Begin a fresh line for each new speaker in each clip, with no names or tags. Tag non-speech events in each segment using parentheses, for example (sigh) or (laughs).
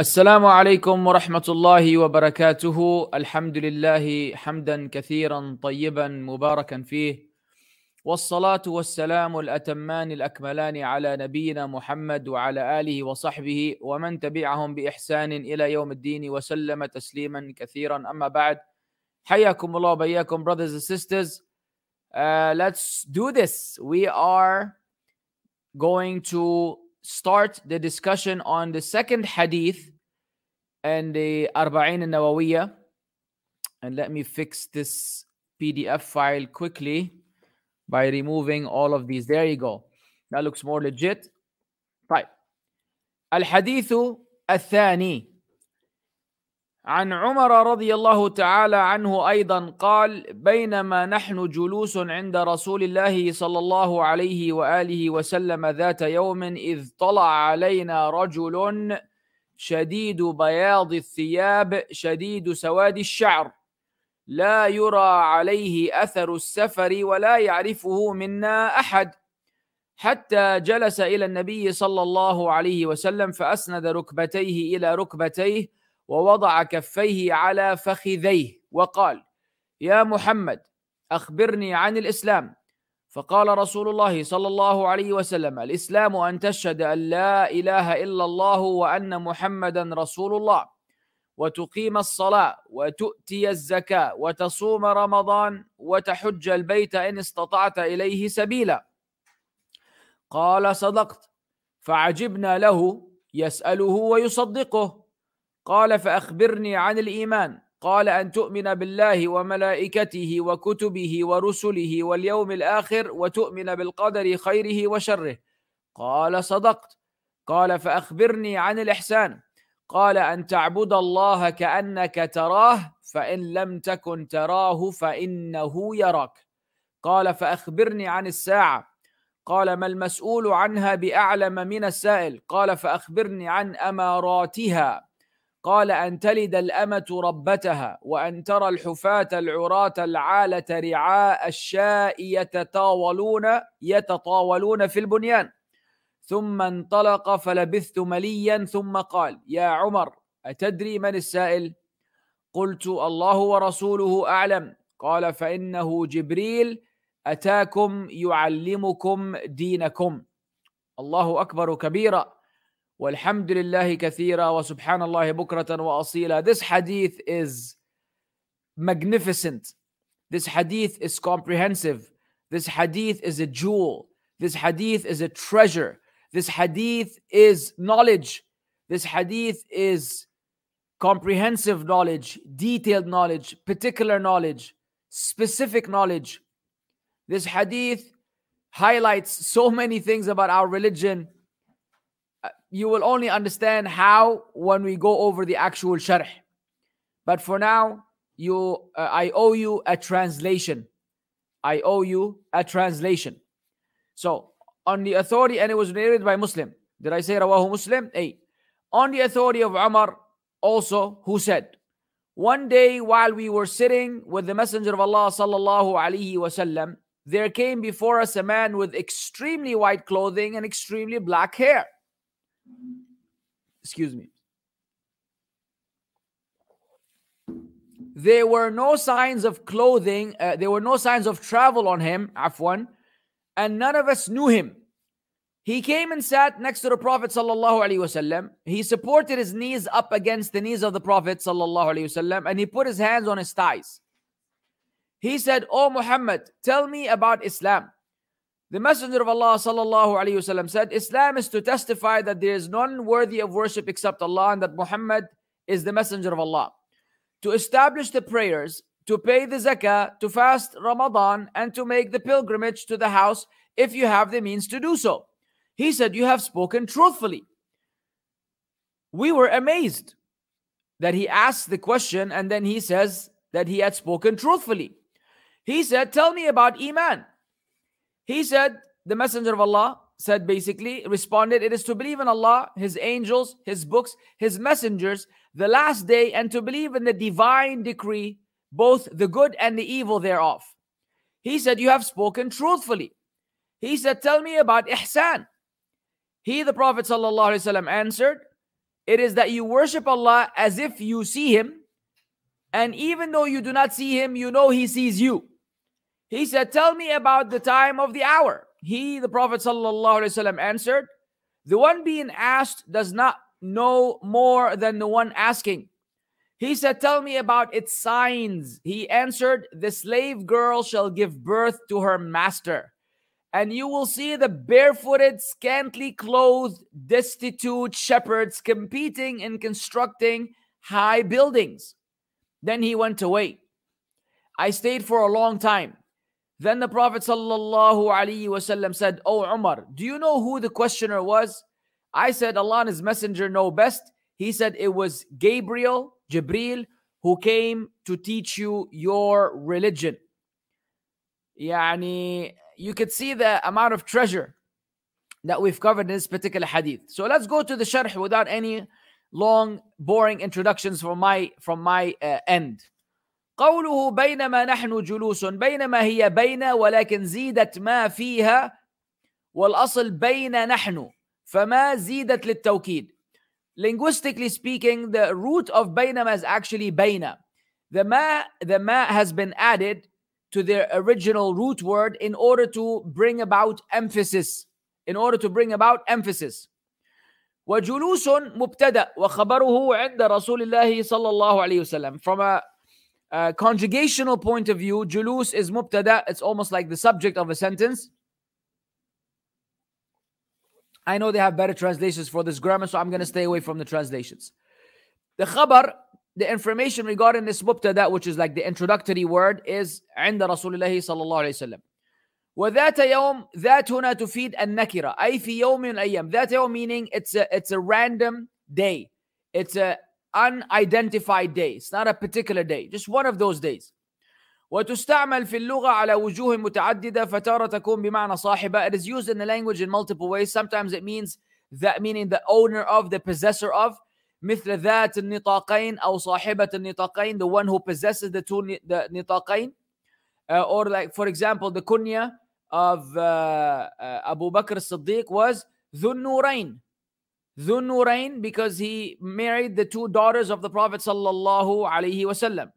السلام عليكم ورحمة الله وبركاته. الحمد لله حمدا كثيرا طيبا مباركا فيه. والصلاة والسلام الأتمان الأكملان على نبينا محمد وعلى آله وصحبه ومن تبعهم بإحسان إلى يوم الدين وسلم تسليما كثيرا. أما بعد حياكم الله وبياكم brothers and sisters. Uh, let's do this. We are going to start the discussion on the second hadith and the Arba'in al Nawawiyah. And let me fix this PDF file quickly by removing all of these. There you go. That looks more legit. Right. Al Hadithu Athani. عن عمر رضي الله تعالى عنه أيضا قال بينما نحن جلوس عند رسول الله صلى الله عليه وآله وسلم ذات يوم إذ طلع علينا رجل شديد بياض الثياب شديد سواد الشعر. لا يرى عليه أثر السفر ولا يعرفه منا أحد. حتى جلس إلى النبي صلى الله عليه وسلم فأسند ركبتيه إلى ركبتيه ووضع كفيه على فخذيه وقال يا محمد أخبرني عن الإسلام. فقال رسول الله صلى الله عليه وسلم الإسلام أن تشهد أن لا إله إلا الله وأن محمدا رسول الله. وتقيم الصلاة وتؤتي الزكاة وتصوم رمضان وتحج البيت إن استطعت إليه سبيلا. قال صدقت. فعجبنا له يسأله ويصدقه. قال فأخبرني عن الإيمان. قال أن تؤمن بالله وملائكته وكتبه ورسله واليوم الآخر وتؤمن بالقدر خيره وشره. قال صدقت. قال فأخبرني عن الإحسان. قال أن تعبد الله كأنك تراه فإن لم تكن تراه فإنه يراك. قال فأخبرني عن الساعة. قال ما المسؤول عنها بأعلم من السائل؟ قال فأخبرني عن أماراتها. قال أن تلد الأمة ربتها وأن ترى الحفاة العراة العالة رعاء الشاء يتطاولون يتطاولون في البنيان. ثم انطلق فلبثت مليا ثم قال يا عمر أتدري من السائل؟ قلت الله ورسوله أعلم. قال فإنه جبريل أتاكم يعلمكم دينكم. الله أكبر كبيرا. والحمد لله كثيرا وسبحان الله بكرة وأصيلا This hadith is magnificent. This hadith is comprehensive. This hadith is a jewel. This hadith is a treasure. This hadith is knowledge. This hadith is comprehensive knowledge, detailed knowledge, particular knowledge, specific knowledge. This hadith highlights so many things about our religion you will only understand how when we go over the actual sharh. But for now, you, uh, I owe you a translation. I owe you a translation. So, on the authority, and it was narrated by Muslim. Did I say Rawahu Muslim? Eight. On the authority of Umar, also, who said, One day while we were sitting with the Messenger of Allah sallallahu alaihi wasallam, there came before us a man with extremely white clothing and extremely black hair excuse me. There were no signs of clothing uh, there were no signs of travel on him afwan and none of us knew him. He came and sat next to the prophet sallallahu he supported his knees up against the knees of the prophet sallallahu and he put his hands on his thighs. He said oh muhammad tell me about islam the Messenger of Allah sallallahu alaihi wasallam said, Islam is to testify that there is none worthy of worship except Allah and that Muhammad is the Messenger of Allah. To establish the prayers, to pay the zakah, to fast Ramadan, and to make the pilgrimage to the house if you have the means to do so. He said, You have spoken truthfully. We were amazed that he asked the question and then he says that he had spoken truthfully. He said, Tell me about Iman. He said, the messenger of Allah said basically, responded, it is to believe in Allah, His angels, His books, His messengers, the last day, and to believe in the divine decree, both the good and the evil thereof. He said, You have spoken truthfully. He said, Tell me about ihsan. He, the Prophet ﷺ, answered, It is that you worship Allah as if you see Him, and even though you do not see Him, you know He sees you. He said, Tell me about the time of the hour. He, the Prophet ﷺ, answered, The one being asked does not know more than the one asking. He said, Tell me about its signs. He answered, The slave girl shall give birth to her master, and you will see the barefooted, scantily clothed, destitute shepherds competing in constructing high buildings. Then he went away. I stayed for a long time. Then the Prophet ﷺ said, Oh Umar, do you know who the questioner was? I said, Allah and His Messenger know best. He said it was Gabriel, Jibril, who came to teach you your religion. Yani, you could see the amount of treasure that we've covered in this particular hadith. So let's go to the sharh without any long, boring introductions from my from my uh, end. قوله بينما نحن جلوس بينما هي بين ولكن زيدت ما فيها والأصل بين نحن فما زيدت للتوكيد linguistically speaking the root of بينما is actually بين the ma the ma has been added to the original root word in order to bring about emphasis in order to bring about emphasis وجلوس مبتدا وخبره عند رسول الله صلى الله عليه وسلم from a uh, conjugational point of view, julus is mubtada. It's almost like the subject of a sentence. I know they have better translations for this grammar, so I'm going to stay away from the translations. The khabar, the information regarding this mubtada, which is like the introductory word, is عند رسول الله صلى الله عليه وسلم. وذات يوم ذات هنا تفيد النكرة أي في يوم من الأيام ذات يوم meaning it's a, it's a random day. It's a unidentified day. It's not a particular day, just one of those days. وتستعمل في اللغة على وجوه متعددة فتارة تكون بمعنى صاحبة. It is used in the language in multiple ways. Sometimes it means that meaning the owner of, the possessor of. مثل ذات النطاقين أو صاحبة النطاقين, the one who possesses the two the نطاقين. Uh, or like for example, the kunya of uh, uh, Abu Bakr as-Siddiq was ذو النورين. Dhun because he married the two daughters of the Prophet sallallahu alaihi wasallam.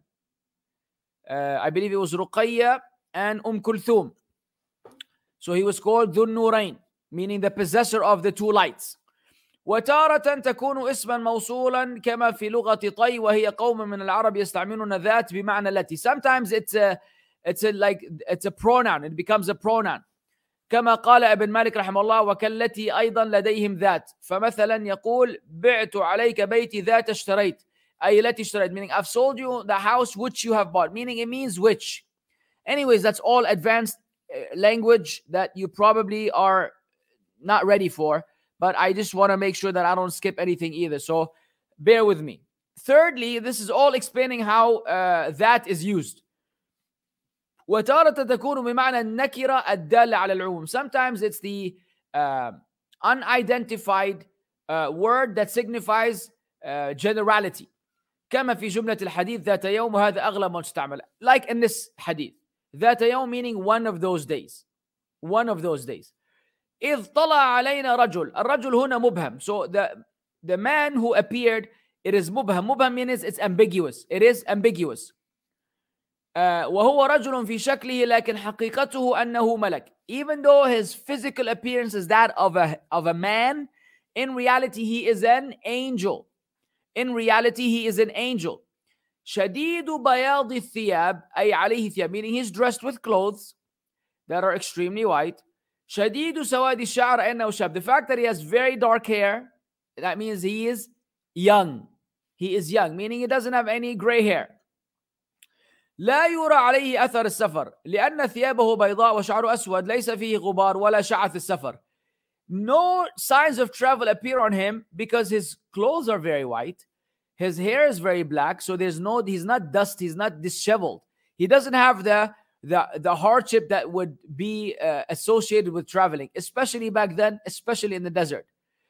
Uh, I believe it was Ruqayya and Umm Kulthum. So he was called Dhun meaning the possessor of the two lights. وتارة تكون اسما موصولا كما في لغة طي وهي قوم من العرب يستعملون ذات بمعنى التي. Sometimes it's a it's a like it's a pronoun. It becomes a pronoun. كما قال ابن مالك رحمه الله وكالتي أيضا لديهم ذات فمثلا يقول بعت عليك بيتي ذات اشتريت أي التي اشتريت meaning I've sold you the house which you have bought meaning it means which anyways that's all advanced uh, language that you probably are not ready for but I just want to make sure that I don't skip anything either so bear with me thirdly this is all explaining how uh, that is used وتارة تكون بمعنى النكرة الدالة على العموم. Sometimes it's the uh, unidentified uh, word that signifies uh, generality. كما في جملة الحديث ذات يوم وهذا أغلب ما تستعمل. Like in this hadith. ذات يوم meaning one of those days. One of those days. إذ طلع علينا رجل. الرجل هنا مبهم. So the, the man who appeared, it is مبهم. مبهم means it's ambiguous. It is ambiguous. وهو رجل في شكله لكن حقيقته أنه ملك even though his physical appearance is that of a, of a man in reality he is an angel in reality he is an angel شديد بياض الثياب أي عليه ثياب meaning he's dressed with clothes that are extremely white شديد سواد الشعر أنه شاب the fact that he has very dark hair that means he is young he is young meaning he doesn't have any gray hair لا يرى عليه أثر السفر لأن ثيابه بيضاء وشعره أسود ليس فيه غبار ولا شعث السفر No signs of travel appear on him because his clothes are very white. His hair is very black, so there's no he's not dusty, he's not disheveled. He doesn't have the the, the hardship that would be uh, associated with traveling, especially back then, especially in the desert.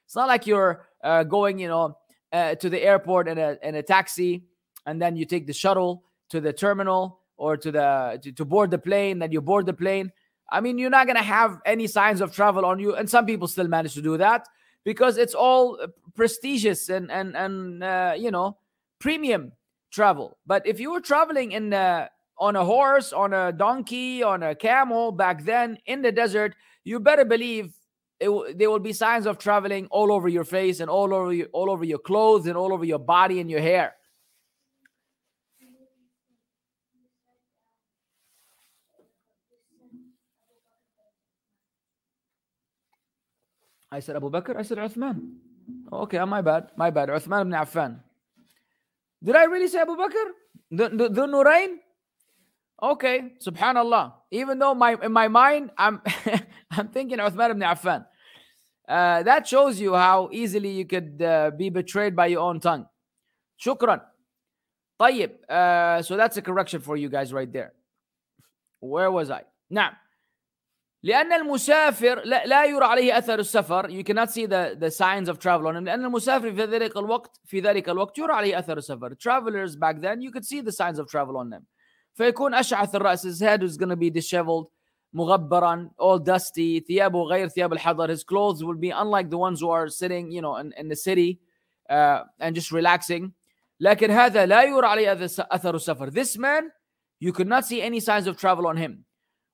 It's not like you're uh, going, you know, uh, to the airport in a in a taxi and then you take the shuttle to the terminal or to the to, to board the plane then you board the plane i mean you're not going to have any signs of travel on you and some people still manage to do that because it's all prestigious and and and uh, you know premium travel. But if you were traveling in the on a horse, on a donkey, on a camel back then in the desert, you better believe it, there will be signs of traveling all over your face and all over your, all over your clothes and all over your body and your hair. I said Abu Bakr. I said Uthman. Okay, my bad. My bad. Uthman ibn Affan. Did I really say Abu Bakr? The, the, the Nurain? Okay, subhanallah. Even though my in my mind I'm (laughs) I'm thinking Uthman ibn Affan. Uh, that shows you how easily you could uh, be betrayed by your own tongue. Shukran. طيب. Uh, so that's a correction for you guys right there. Where was I? Now, لأن المسافر لا, لا يرى عليه أثر السفر you cannot see the, the signs of travel on him لأن المسافر في ذلك الوقت في ذلك الوقت يرى عليه أثر السفر travelers back then you could see the signs of travel on them فيكون أشعث الرأس his head is going to be disheveled مغبرا all dusty ثيابه غير ثياب الحضر his clothes will be unlike the ones who are sitting you know in, in the city uh, and just relaxing لكن هذا لا يرى عليه أثر السفر this man you could not see any signs of travel on him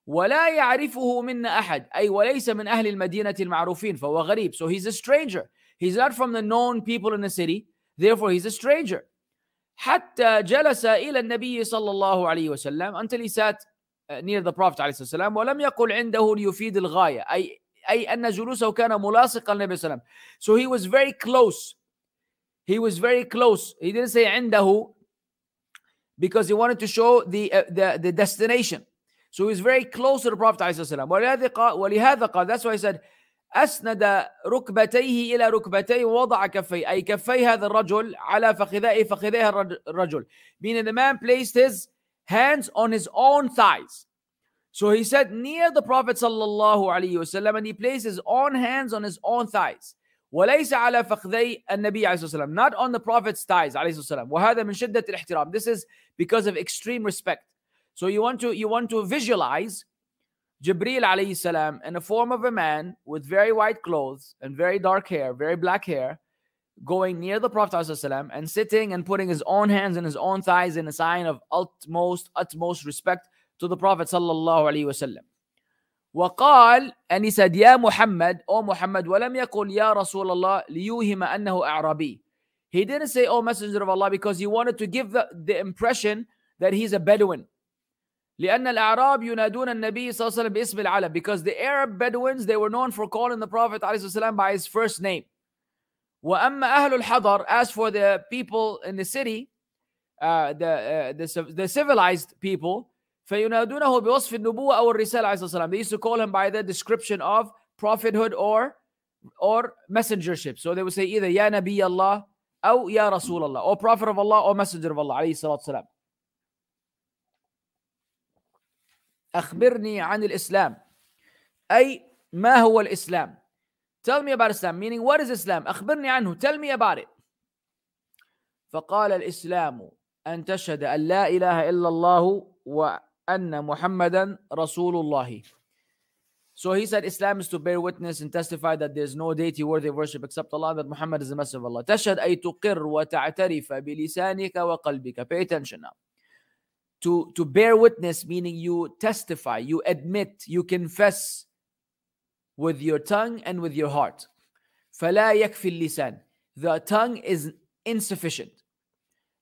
ولا يعرفه منا أحد أي وليس من أهل المدينة المعروفين فهو غريب so he's a stranger he's not from the known people in the city therefore he's a stranger حتى جلس إلى النبي صلى الله عليه وسلم until he sat near the Prophet عليه الصلاة والسلام ولم يقل عنده ليفيد الغاية أي أي أن جلوسه كان ملاصقا للنبي صلى الله عليه وسلم so he was very close he was very close he didn't say عنده because he wanted to show the uh, the, the destination so he was very close to the Prophet ﷺ. ولهذا قال, ولهذا قال that's why he said أسند ركبتيه إلى ركبتيه ووضع كفيه أي كفي هذا الرجل على فخذيه فخذيه الرجل meaning the man placed his hands on his own thighs so he said near the Prophet sallallahu alaihi wasallam and he placed his own hands on his own thighs وليس على فخذي النبي عليه الصلاة والسلام not on the Prophet's thighs عليه الصلاة والسلام وهذا من شدة الاحترام this is because of extreme respect so you want to you want to visualize Jibril alayhi salam in the form of a man with very white clothes and very dark hair, very black hair, going near the Prophet ﷺ and sitting and putting his own hands in his own thighs in a sign of utmost, utmost respect to the Prophet sallallahu alaihi wasallam. وقال and he said يا محمد O Muhammad ولم يقل يا رسول الله ليوهم أنه أعرابي He didn't say O Messenger of Allah because he wanted to give the, the impression that he's a Bedouin لأن الأعراب ينادون النبي صلى الله عليه وسلم باسم العلم because the Arab Bedouins they were known for calling the Prophet عليه الصلاة والسلام by his first name وأما أهل الحضر as for the people in the city uh, the, uh, the, the civilized people فينادونه بوصف النبوة أو الرسالة عليه الصلاة والسلام they used to call him by the description of prophethood or or messengership so they would say either يا نبي الله أو يا رسول الله or prophet of Allah or messenger of Allah عليه الصلاة والسلام أخبرني عن الإسلام أي ما هو الإسلام Tell me about Islam meaning what is Islam أخبرني عنه Tell me about it فقال الإسلام أن تشهد أن لا إله إلا الله وأن محمدا رسول الله So he said Islam is to bear witness and testify that there is no deity worthy of worship except Allah that Muhammad is the messenger of Allah تشهد أي تقر وتعترف بلسانك وقلبك Pay attention now to, to bear witness, meaning you testify, you admit, you confess with your tongue and with your heart. فلا يكفي اللسان. The tongue is insufficient.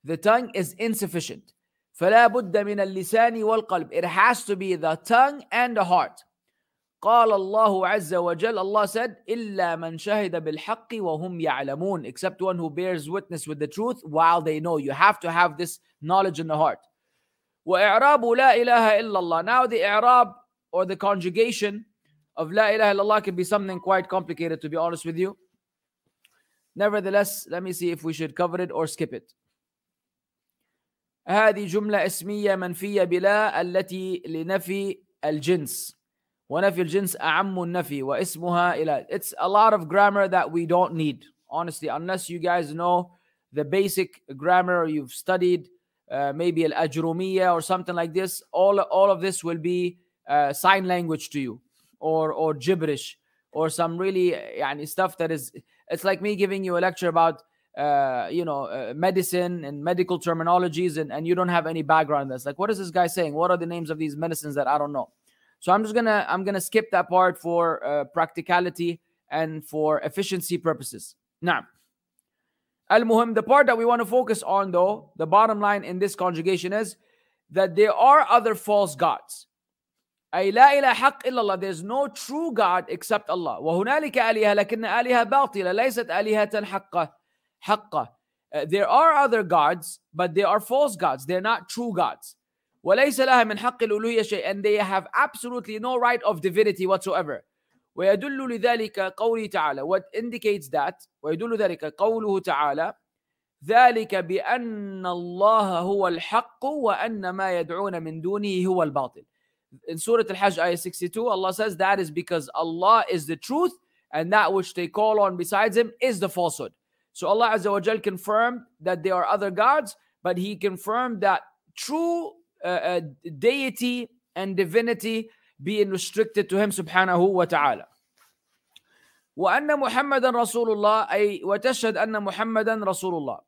The tongue is insufficient. فلا بد من اللسان والقلب. It has to be the tongue and the heart. قال الله عز وجل Allah said إلا من شهد بالحق وهم يعلمون except one who bears witness with the truth while they know you have to have this knowledge in the heart وإعراب لا إله إلا الله. Now the إعراب or the conjugation of لا إله إلا الله can be something quite complicated to be honest with you. Nevertheless, let me see if we should cover it or skip it. هذه جملة اسمية منفية بلا التي لنفي الجنس ونفي الجنس أعم النفي واسمها إلى It's a lot of grammar that we don't need honestly unless you guys know the basic grammar or you've studied uh, maybe al ajrumiya or something like this all all of this will be uh, sign language to you or or gibberish or some really yani, stuff that is it's like me giving you a lecture about uh, you know uh, medicine and medical terminologies and, and you don't have any background that's like what is this guy saying? What are the names of these medicines that i don't know? So i'm just gonna i'm gonna skip that part for uh, practicality and for efficiency purposes. Now المهم the part that we want to focus on though the bottom line in this conjugation is that there are other false gods أي لا إله حق إلا الله there's no true God except Allah وهنالك آلهة لكن آلهة باطلة ليست آلهة حقة حقة Uh, there are other gods but they are false gods they're not true gods وليس لها من حق الألوهية شيء and they have absolutely no right of divinity whatsoever ويدل لذلك قوله تعالى what indicates that ويدل ذلك قوله تعالى ذلك بأن الله هو الحق وأن ما يدعون من دونه هو الباطل in Surah Al-Hajj ayah 62 Allah says that is because Allah is the truth and that which they call on besides him is the falsehood so Allah Azza wa Jal confirmed that there are other gods but he confirmed that true uh, uh, deity and divinity being restricted to him subhanahu wa ta'ala وأن محمدا رسول الله أي وتشهد أن محمدا رسول الله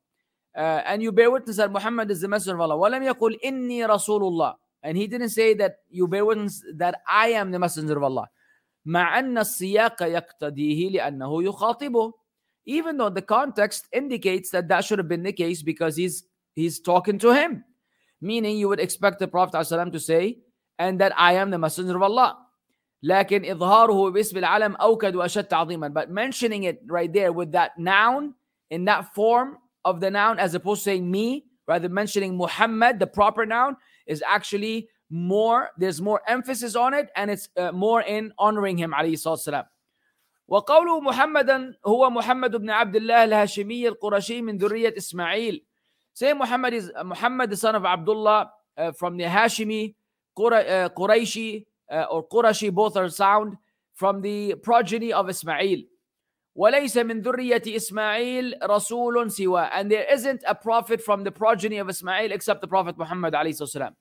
uh, and you bear witness that Muhammad is the messenger of Allah ولم يقل إني رسول الله and he didn't say that you bear witness that I am the messenger of Allah مع أن السياق يقتضيه لأنه يخاطبه even though the context indicates that that should have been the case because he's he's talking to him meaning you would expect the Prophet ﷺ to say and that I am the messenger of Allah لكن إظهاره باسم العلم أوكد وأشد تعظيما but mentioning it right there with that noun in that form of the noun as opposed to saying me rather mentioning Muhammad the proper noun is actually more there's more emphasis on it and it's uh, more in honoring him عليه الصلاة والسلام وقوله محمدا هو محمد بن عبد الله الهاشمي القرشي من ذرية إسماعيل say Muhammad is Muhammad the son of Abdullah uh, from the Hashimi uh, Quraishi uh, or Qurashi both are sound from the progeny of Ismail وليس من ذرية إسماعيل رسول سوى and there isn't a prophet from the progeny of Ismail except the Prophet Muhammad عليه الصلاة والسلام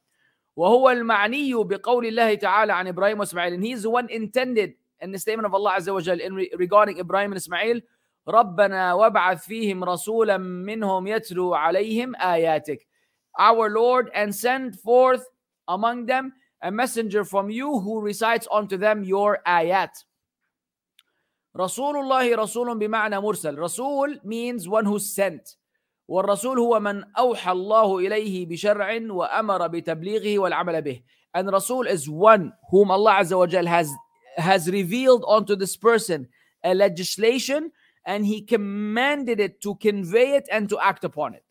وهو المعني بقول الله تعالى عن إبراهيم وإسماعيل and he is the one intended in the statement of Allah عز وجل in re- regarding Ibrahim and Ismail ربنا وابعث فيهم رسولا منهم يتلو عليهم آياتك our Lord and send forth among them a messenger from you who recites unto them your ayat رسول الله رسول بمعنى مرسل رسول means one who's sent والرسول هو من أوحى الله إليه بشرع وأمر بتبليغه والعمل به and Rasul is one whom Allah Azza wa Jal has has revealed unto this person a legislation and he commanded it to convey it and to act upon it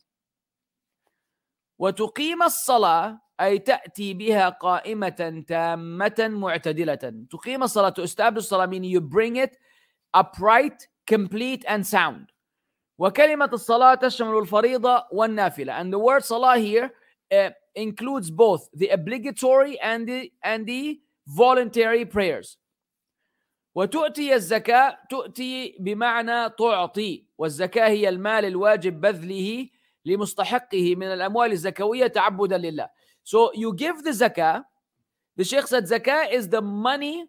وتقيم الصلاة أي تأتي بها قائمة تامة معتدلة. تقيم الصلاة to الصلاة meaning you bring it upright complete and sound. وكلمة الصلاة تشمل الفريضة والنافلة. And the word صلاة here uh, includes both the obligatory and the and the voluntary prayers. وتؤتي الزكاة تؤتي بمعنى تعطي. والزكاة هي المال الواجب بذله لمستحقه من الأموال الزكوية تعبدا لله. So you give the zakah. The Sheikh said zakah is the money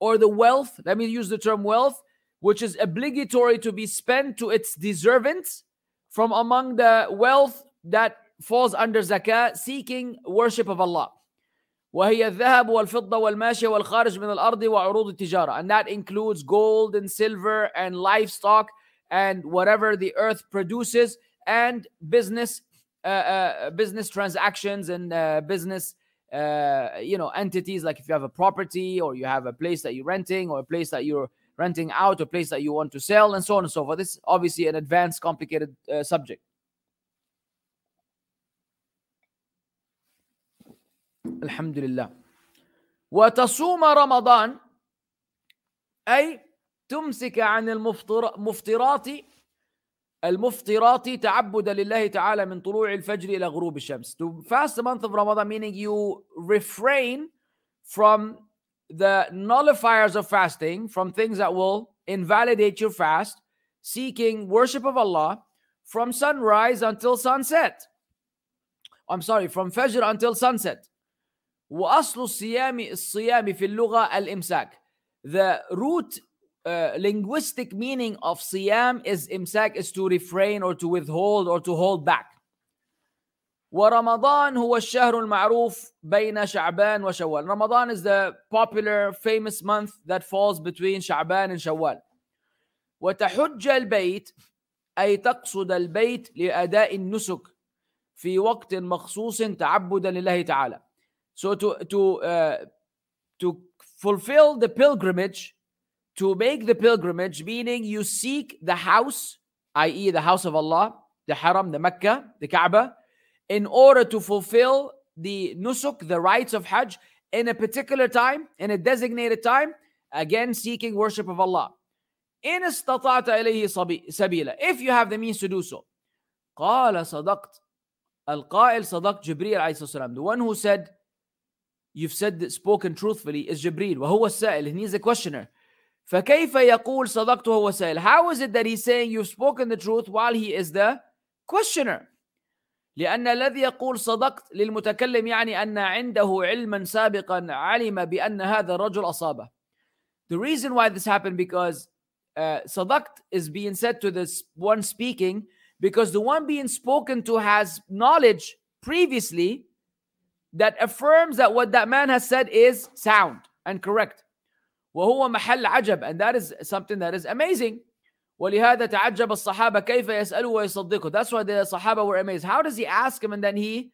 or the wealth. Let me use the term wealth, which is obligatory to be spent to its deservings from among the wealth that falls under zakah, seeking worship of Allah. وهي الذهب والفضة والماشية والخارج من الأرض وعروض التجارة and that includes gold and silver and livestock and whatever the earth produces and business uh, uh, business transactions and uh, business uh, you know entities like if you have a property or you have a place that you're renting or a place that you're renting out a place that you want to sell and so on and so forth this is obviously an advanced complicated uh, subject الحمد لله وتصوم رمضان أي تمسك عن المفطر مفطرات المفطرات تعبدا لله تعالى من طلوع الفجر إلى غروب الشمس to fast the month of Ramadan meaning you refrain from the nullifiers of fasting from things that will invalidate your fast seeking worship of Allah from sunrise until sunset I'm sorry from Fajr until sunset واصل الصيام الصيام في اللغه الامساك the root uh, linguistic meaning of siyam is imsak is to refrain or to withhold or to hold back. ورمضان هو الشهر المعروف بين شعبان وشوال. Ramadan is the popular famous month that falls between شعبان and شوال. وتحج البيت أي تقصد البيت لأداء النسك في وقت مخصوص تعبدا لله تعالى. So to to uh, to fulfill the pilgrimage, to make the pilgrimage, meaning you seek the house, i.e., the house of Allah, the Haram, the Mecca, the Kaaba, in order to fulfill the nusuk, the rites of Hajj, in a particular time, in a designated time, again seeking worship of Allah. إن استطعت إليه سبيلا if you have the means to do so قال صدقت القائل صدقت جبريل عليه الصلاة والسلام the one who said you've said spoken truthfully is جبريل وهو السائل and he's the questioner فكيف يقول صدقت وهو السائل how is it that he's saying you've spoken the truth while he is the questioner لأن الذي يقول صدقت للمتكلم يعني أن عنده علما سابقا علم بأن هذا الرجل أصابه The reason why this happened because uh, sadaqt is being said to this one speaking because the one being spoken to has knowledge previously that affirms that what that man has said is sound and correct. وهو محل عجب and that is something that is amazing. ولهذا تعجب الصحابة كيف يسأله ويصدقه. That's why the Sahaba were amazed. How does he ask him and then he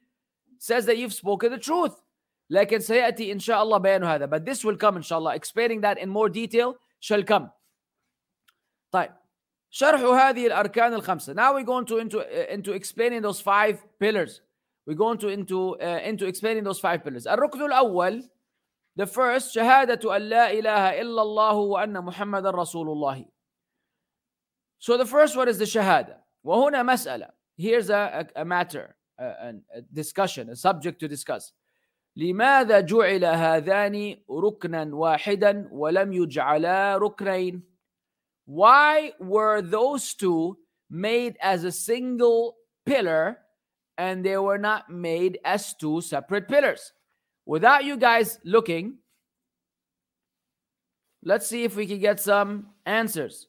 says that you've spoken the truth. لكن سيأتي إن شاء الله بيان هذا. But this will come إن شاء الله. Explaining that in more detail shall come. طيب شرح هذه الأركان الخمسة. Now we're going to into uh, into explaining those five pillars. We're going to into uh, into explaining those five pillars. الركن الأول the first شهادة أن لا إله إلا الله وأن محمد رسول الله. So the first one is the shahada. وهنا مسألة. Here's a, a, a matter, a, a discussion, a subject to discuss. لماذا جعل هذان ركنا واحدا ولم يجعلا ركنين؟ Why were those two made as a single pillar and they were not made as two separate pillars? Without you guys looking, let's see if we can get some answers.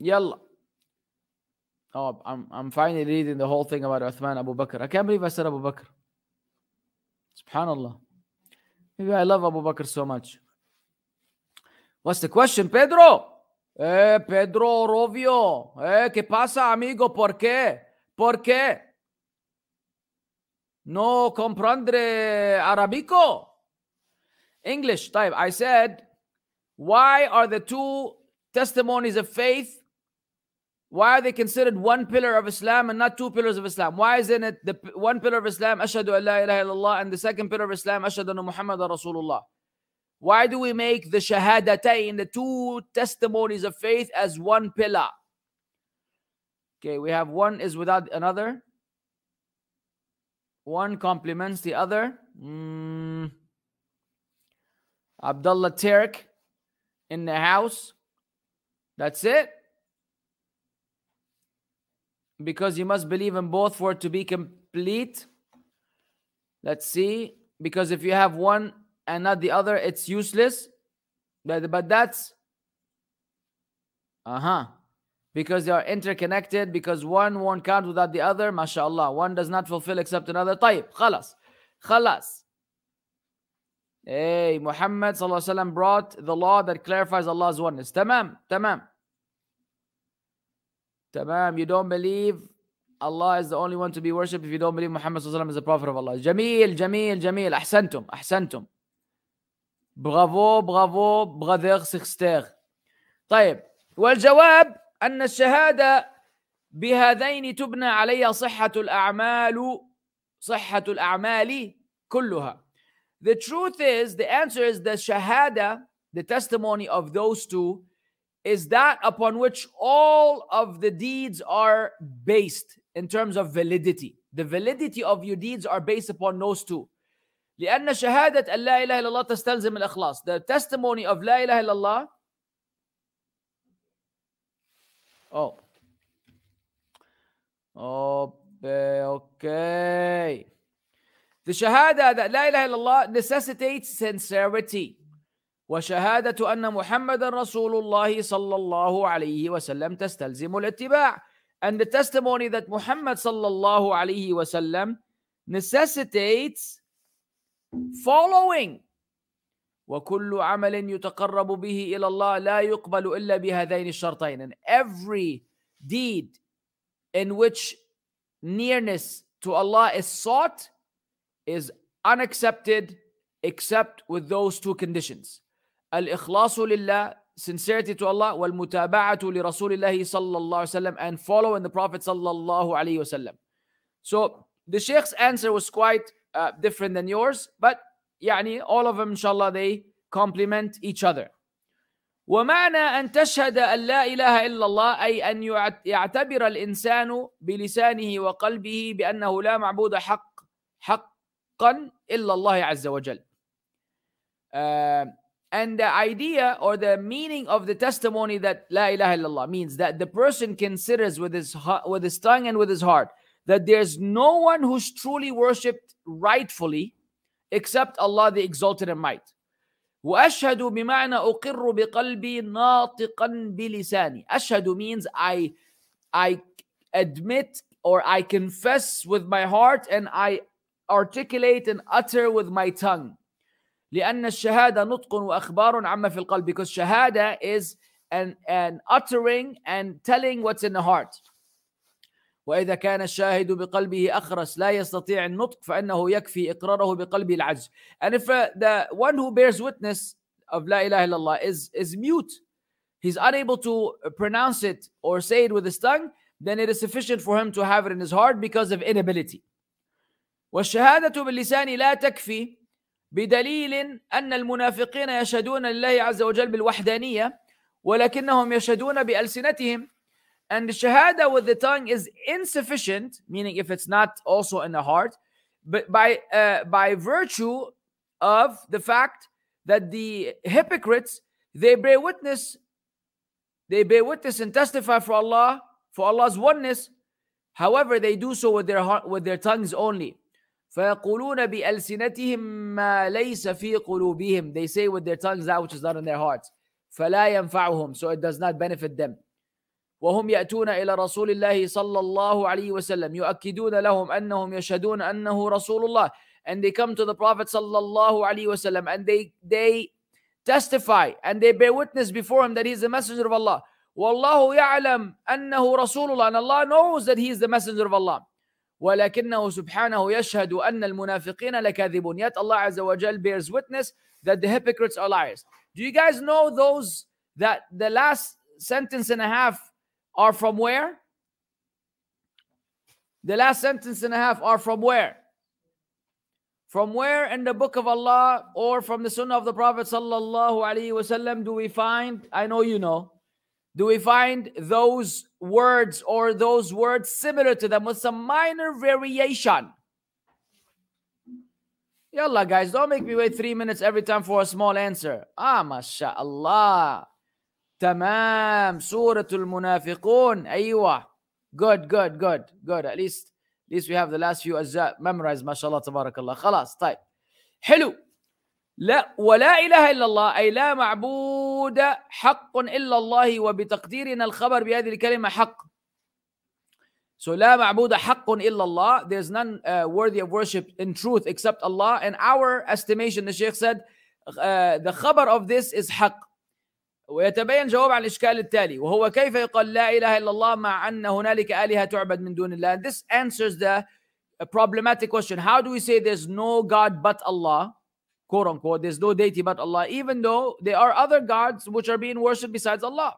Yalla. Oh, I'm I'm finally reading the whole thing about Uthman Abu Bakr. I can't believe I said Abu Bakr. Subhanallah. Maybe I love Abu Bakr so much. What's the question, Pedro? Eh, Pedro Rovio. Eh, ¿qué pasa, amigo? ¿Por qué? ¿Por qué? No comprendre arabico. English type. I said, why are the two testimonies of faith why are they considered one pillar of Islam and not two pillars of Islam? Why isn't it the one pillar of Islam, Ashadu an and the second pillar of Islam, Ashadu anna Muhammad Rasulullah? Why do we make the Shahadatayn, the two testimonies of faith, as one pillar? Okay, we have one is without another. One complements the other. Mm. Abdullah Turk in the house. That's it because you must believe in both for it to be complete. Let's see. Because if you have one and not the other, it's useless. But, but that's uh huh. Because they are interconnected, because one won't count without the other, mashallah. One does not fulfill except another. طيب, خلاص. خلاص. Hey, Muhammad sallallahu brought the law that clarifies Allah's oneness. Tamam, tamam. Tamam, you don't believe Allah is the only one to be worshipped if you don't believe Muhammad sallallahu is the prophet of Allah. جميل جميل جميل أحسنتم أحسنتم. برافو برافو برادر سيخستير. طيب والجواب أن الشهادة بهذين تبنى عليها صحة الأعمال صحة الأعمال كلها. The truth is, the answer is the shahada, the testimony of those two is that upon which all of the deeds are based in terms of validity. The validity of your deeds are based upon those two. لأن شهادة أن لا إله إلا الله تستلزم الإخلاص. The testimony of لا إله إلا الله Oh. Oh, Okay. The shahada that la ilaha illallah necessitates sincerity. وشهادة أن محمد رسول الله صلى الله عليه وسلم تستلزم الاتباع. And the testimony that Muhammad صلى الله عليه وسلم necessitates following. وكل عمل يتقرب به إلى الله لا يقبل إلا بهذين الشرطين. And every deed in which nearness to Allah is sought is unaccepted except with those two conditions. الإخلاص لله sincerity to Allah والمتابعة لرسول الله صلى الله عليه وسلم and following the Prophet صلى الله عليه وسلم. So the Sheikh's answer was quite uh, different than yours, but يعني all of them inshallah they complement each other. ومعنى أن تشهد أن لا إله إلا الله أي أن يعتبر الإنسان بلسانه وقلبه بأنه لا معبود حق حقا إلا الله عز وجل. Uh, and the idea or the meaning of the testimony that La ilaha illallah means that the person considers with his with his tongue and with his heart that there's no one who's truly worshipped rightfully except Allah the exalted and might. وأشهد بمعنى أقر بقلبي ناطقا بلساني. أشهد means I I admit or I confess with my heart and I articulate and utter with my tongue. لأن الشهادة نطق وأخبار عما في القلب because shahada is an, an uttering and telling what's in the heart. وإذا كان الشاهد بقلبه أخرس لا يستطيع النطق فإنه يكفي إقراره بقلبه العجز. And if uh, the one who bears witness of لا إله إلا الله is, is mute, he's unable to pronounce it or say it with his tongue, then it is sufficient for him to have it in his heart because of inability. والشهادة باللسان لا تكفي بدليل أن المنافقين يشهدون لله عز وجل بالوحدانية ولكنهم يشهدون بألسنتهم and the shahada with the tongue is insufficient meaning if it's not also in the heart but by uh, by virtue of the fact that the hypocrites they bear witness they bear witness and testify for Allah for Allah's oneness however they do so with their heart with their tongues only فيقولون بألسنتهم ما ليس في قلوبهم they say with their tongues that which is not in their hearts فلا ينفعهم so it does not benefit them وهم يأتون إلى رسول الله صلى الله عليه وسلم يؤكدون لهم أنهم يشهدون أنه رسول الله and they come to the Prophet صلى الله عليه وسلم and they they testify and they bear witness before him that he is the messenger of Allah والله يعلم أنه رسول الله and Allah knows that he is the messenger of Allah ولكنه سبحانه يشهد أن المنافقين لكاذبون yet Allah عز وجل bears witness that the hypocrites are liars do you guys know those that the last sentence and a half are from where the last sentence and a half are from where from where in the book of Allah or from the sunnah of the Prophet sallallahu alaihi wasallam do we find I know you know do we find those words or those words similar to them with some minor variation? Yalla, guys, don't make me wait three minutes every time for a small answer. Ah, mashallah. Tamam. Surah Al-Munafiqun. Aywa. Good, good, good, good. At least, at least we have the last few ajza memorized. MashaAllah, tabarakallah. خلاص, طيب. حلو. لا ولا اله الا الله اي لا معبود حق الا الله وبتقديرنا الخبر بهذه الكلمة حق So لا معبود حق الا الله there's none uh, worthy of worship in truth except Allah and our estimation the Sheikh said uh, the خبر of this is حق ويتبين جواب عن الاشكال التالي وهو كيف يقال لا اله الا الله مع ان هنالك الهه تعبد من دون الله and this answers the problematic question how do we say there's no god but Allah quote unquote, there's no deity but Allah, even though there are other gods which are being worshipped besides Allah.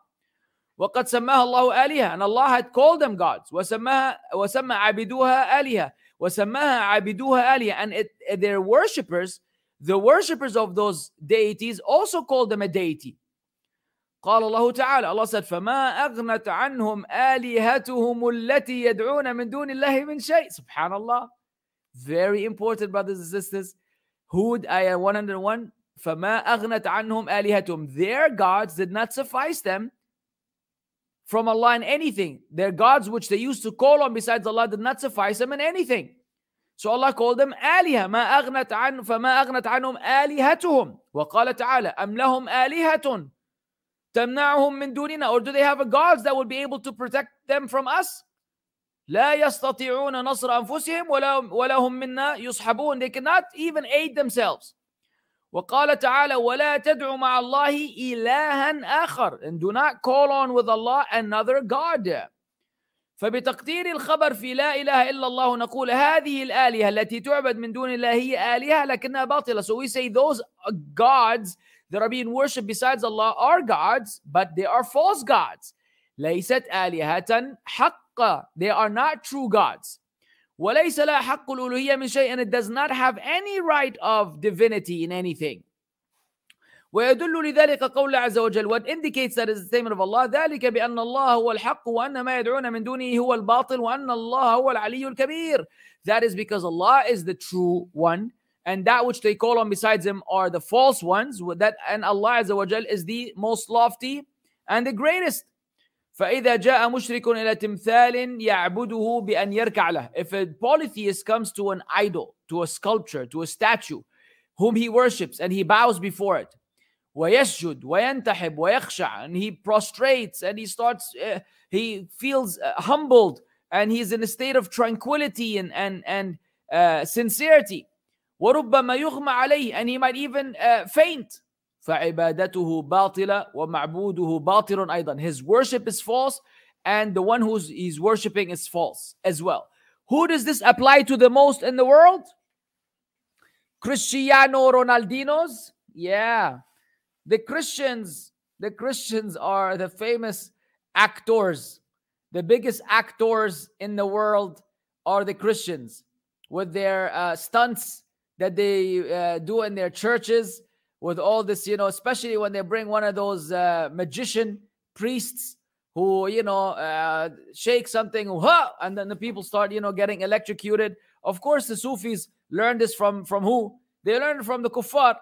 وقد سماها الله آلهة and Allah had called them gods وسماها وسمى عابدوها آلهة وسماها عابدوها آلهة and it, their worshippers the worshippers of those deities also called them a deity قال الله تعالى Allah said فما أغنت عنهم آلهتهم التي يدعون من دون الله من شيء سبحان الله very important brothers and sisters Hud ayah 101 فما أغنت عنهم آلهتهم their gods did not suffice them from Allah in anything. Their gods, which they used to call on besides Allah, did not suffice them in anything. So Allah called them آلهة ما أغنت عن فما أغنت عنهم آلهتهم وقال تعالى أم لهم آلهة تمنعهم من دوننا or do they have a gods that will be able to protect them from us? لا يستطيعون نصر أنفسهم ولا ولا هم منا يصحبون. They cannot even aid themselves. وقال تعالى ولا تدع مع الله إلها آخر. And do not call on with Allah another God. فبتقدير الخبر في لا إله إلا الله نقول هذه الآلهة التي تعبد من دون الله هي آلهة لكنها باطلة. So we say those gods that are being worshipped besides Allah are gods but they are false gods ليست آلهة حق they are not true gods وليس لها حق الألوهية من شيء and it does not have any right of divinity in anything ويدل لذلك قول عز وجل what indicates that is the statement of Allah ذلك بأن الله هو الحق وأن ما يدعون من دونه هو الباطل وأن الله هو العلي الكبير that is because Allah is the true one and that which they call on besides him are the false ones that and Allah عز وجل is the most lofty and the greatest فإذا جاء مشرك إلى تمثال يعبده بأن يركع له if a polytheist comes to an idol to a sculpture to a statue whom he worships and he bows before it ويسجد وينتحب ويخشع and he prostrates and he starts uh, he feels uh, humbled and he's in a state of tranquility and and and uh, sincerity وربما يغمى عليه and he might even uh, faint فعبادته باطلة ومعبوده باطل أيضا his worship is false and the one who's he's worshiping is false as well who does this apply to the most in the world Cristiano Ronaldinos yeah the Christians, the Christians are the famous actors. The biggest actors in the world are the Christians with their uh, stunts that they uh, do in their churches with all this, you know, especially when they bring one of those uh, magician priests who, you know, uh, shake something, and then the people start, you know, getting electrocuted. Of course, the Sufis learned this from from who? They learned from the kuffar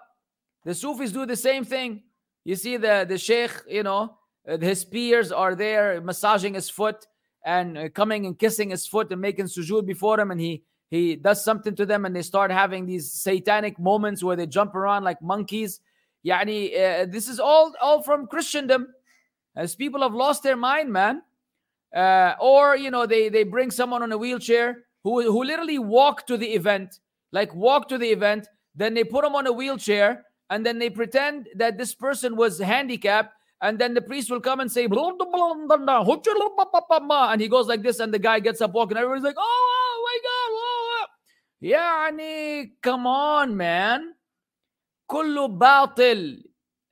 the Sufis do the same thing. You see the the sheikh, you know, uh, his peers are there massaging his foot and uh, coming and kissing his foot and making sujood before him, and he he does something to them, and they start having these satanic moments where they jump around like monkeys. Yani, uh, this is all all from Christendom, as people have lost their mind, man. Uh, or you know, they they bring someone on a wheelchair who who literally walk to the event, like walk to the event. Then they put them on a wheelchair and then they pretend that this person was handicapped and then the priest will come and say and he goes like this and the guy gets up walking everybody's like oh, oh, yeah come on man. kullu batil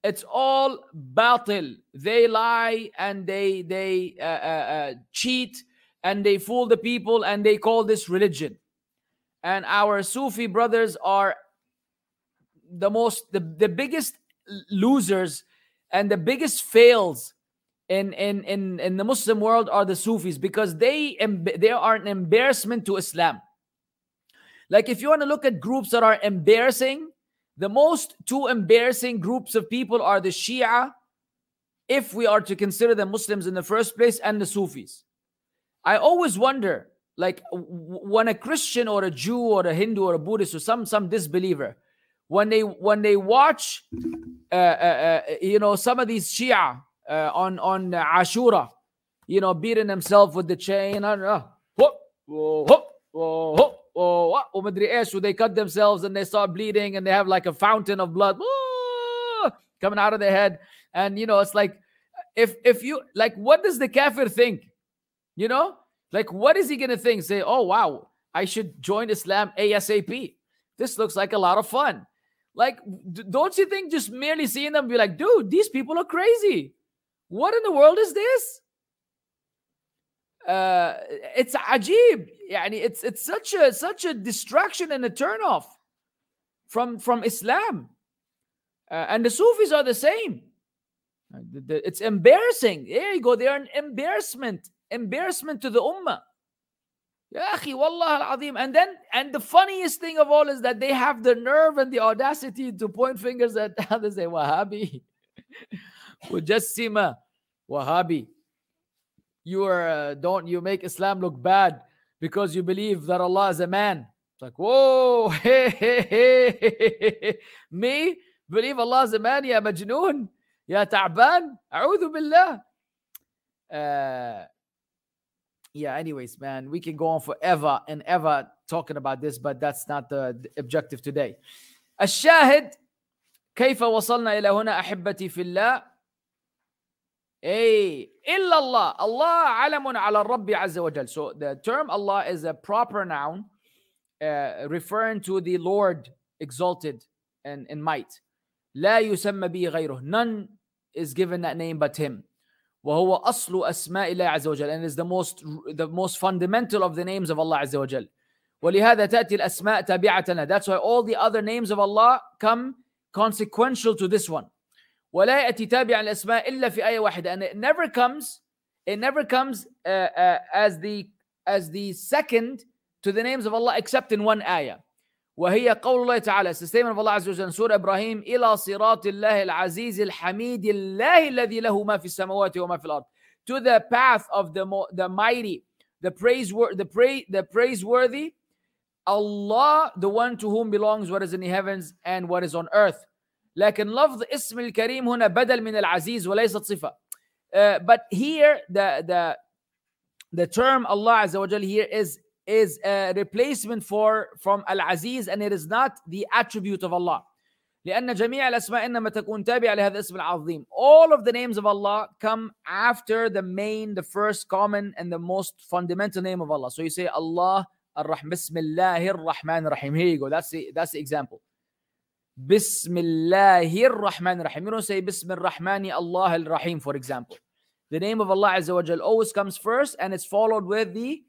it's all batil they lie and they they uh, uh, uh, cheat and they fool the people and they call this religion. And our sufi brothers are the most the, the biggest losers and the biggest fails in, in in in the Muslim world are the Sufis because they they are an embarrassment to Islam. Like if you want to look at groups that are embarrassing, the most two embarrassing groups of people are the Shia, if we are to consider them Muslims in the first place, and the Sufis. I always wonder, like when a Christian or a Jew or a Hindu or a Buddhist or some some disbeliever when they when they watch uh, uh, uh, you know some of these Shia uh, on on Ashura, you know, beating themselves with the chain, uh, whoop, whoop, whoop, Oh, whoop, oh, they cut themselves and they start bleeding and they have like a fountain of blood ah, coming out of their head, and you know it's like if if you like, what does the kafir think? You know, like what is he gonna think? Say, oh wow, I should join Islam ASAP. This looks like a lot of fun. Like, don't you think just merely seeing them be like, dude, these people are crazy. What in the world is this? Uh, it's ajib. Yani it's it's such a such a distraction and a turnoff from from Islam. Uh, and the Sufis are the same. Uh, it's embarrassing. There you go. They are an embarrassment, embarrassment to the ummah. Ya akhi, wallah al-azim. And then, and the funniest thing of all is that they have the nerve and the audacity to point fingers at (laughs) others say, Wahhabi. (laughs) Mujassima. Wahhabi you are uh, don't you make Islam look bad because you believe that Allah is a man. It's like, whoa, hey, (laughs) hey, hey, (laughs) me believe Allah is a man, يا مجنون, يا تعبان, أعوذ بالله. Uh, yeah, anyways, man, we can go on forever and ever talking about this, but that's not the, the objective today. الشاهد كيف وصلنا إلى هنا أحبتي في الله أي إلا الله الله علم على الرب عز وجل so the term Allah is a proper noun uh, referring to the Lord exalted and in might لا يسمى به غيره none is given that name but him وهو أصل أسماء الله عز وجل and is the most the most fundamental of the names of Allah عز وجل ولهذا تأتي الأسماء تابعة له that's why all the other names of Allah come consequential to this one ولا يأتي تابعا الأسماء إلا في آية واحدة and it never comes it never comes uh, uh, as the as the second to the names of Allah except in one ayah وهي قول الله تعالى it's the statement of Allah عز وجل سورة إبراهيم إلى صراط الله العزيز الحميد الله الذي له ما في السماوات وما في الأرض to the path of the, the mighty the praise the, praise the praiseworthy Allah the one to whom belongs what is in the heavens and what is on earth لكن لفظ اسم الكريم هنا بدل من العزيز وليست صفة uh, but here the the the term Allah عز وجل here is is a replacement for from Al-Aziz and it is not the attribute of Allah. لأن جميع الأسماء إنما تكون تابعة لهذا الاسم العظيم. All of the names of Allah come after the main, the first common and the most fundamental name of Allah. So you say Allah Ar-Rahman, Bismillahir Rahman Rahim. Here you go. That's the that's the example. Bismillahir Rahman Rahim. You don't say Rahmani Allah Al Rahim, for example. The name of Allah Azza wa Jal always comes first and it's followed with the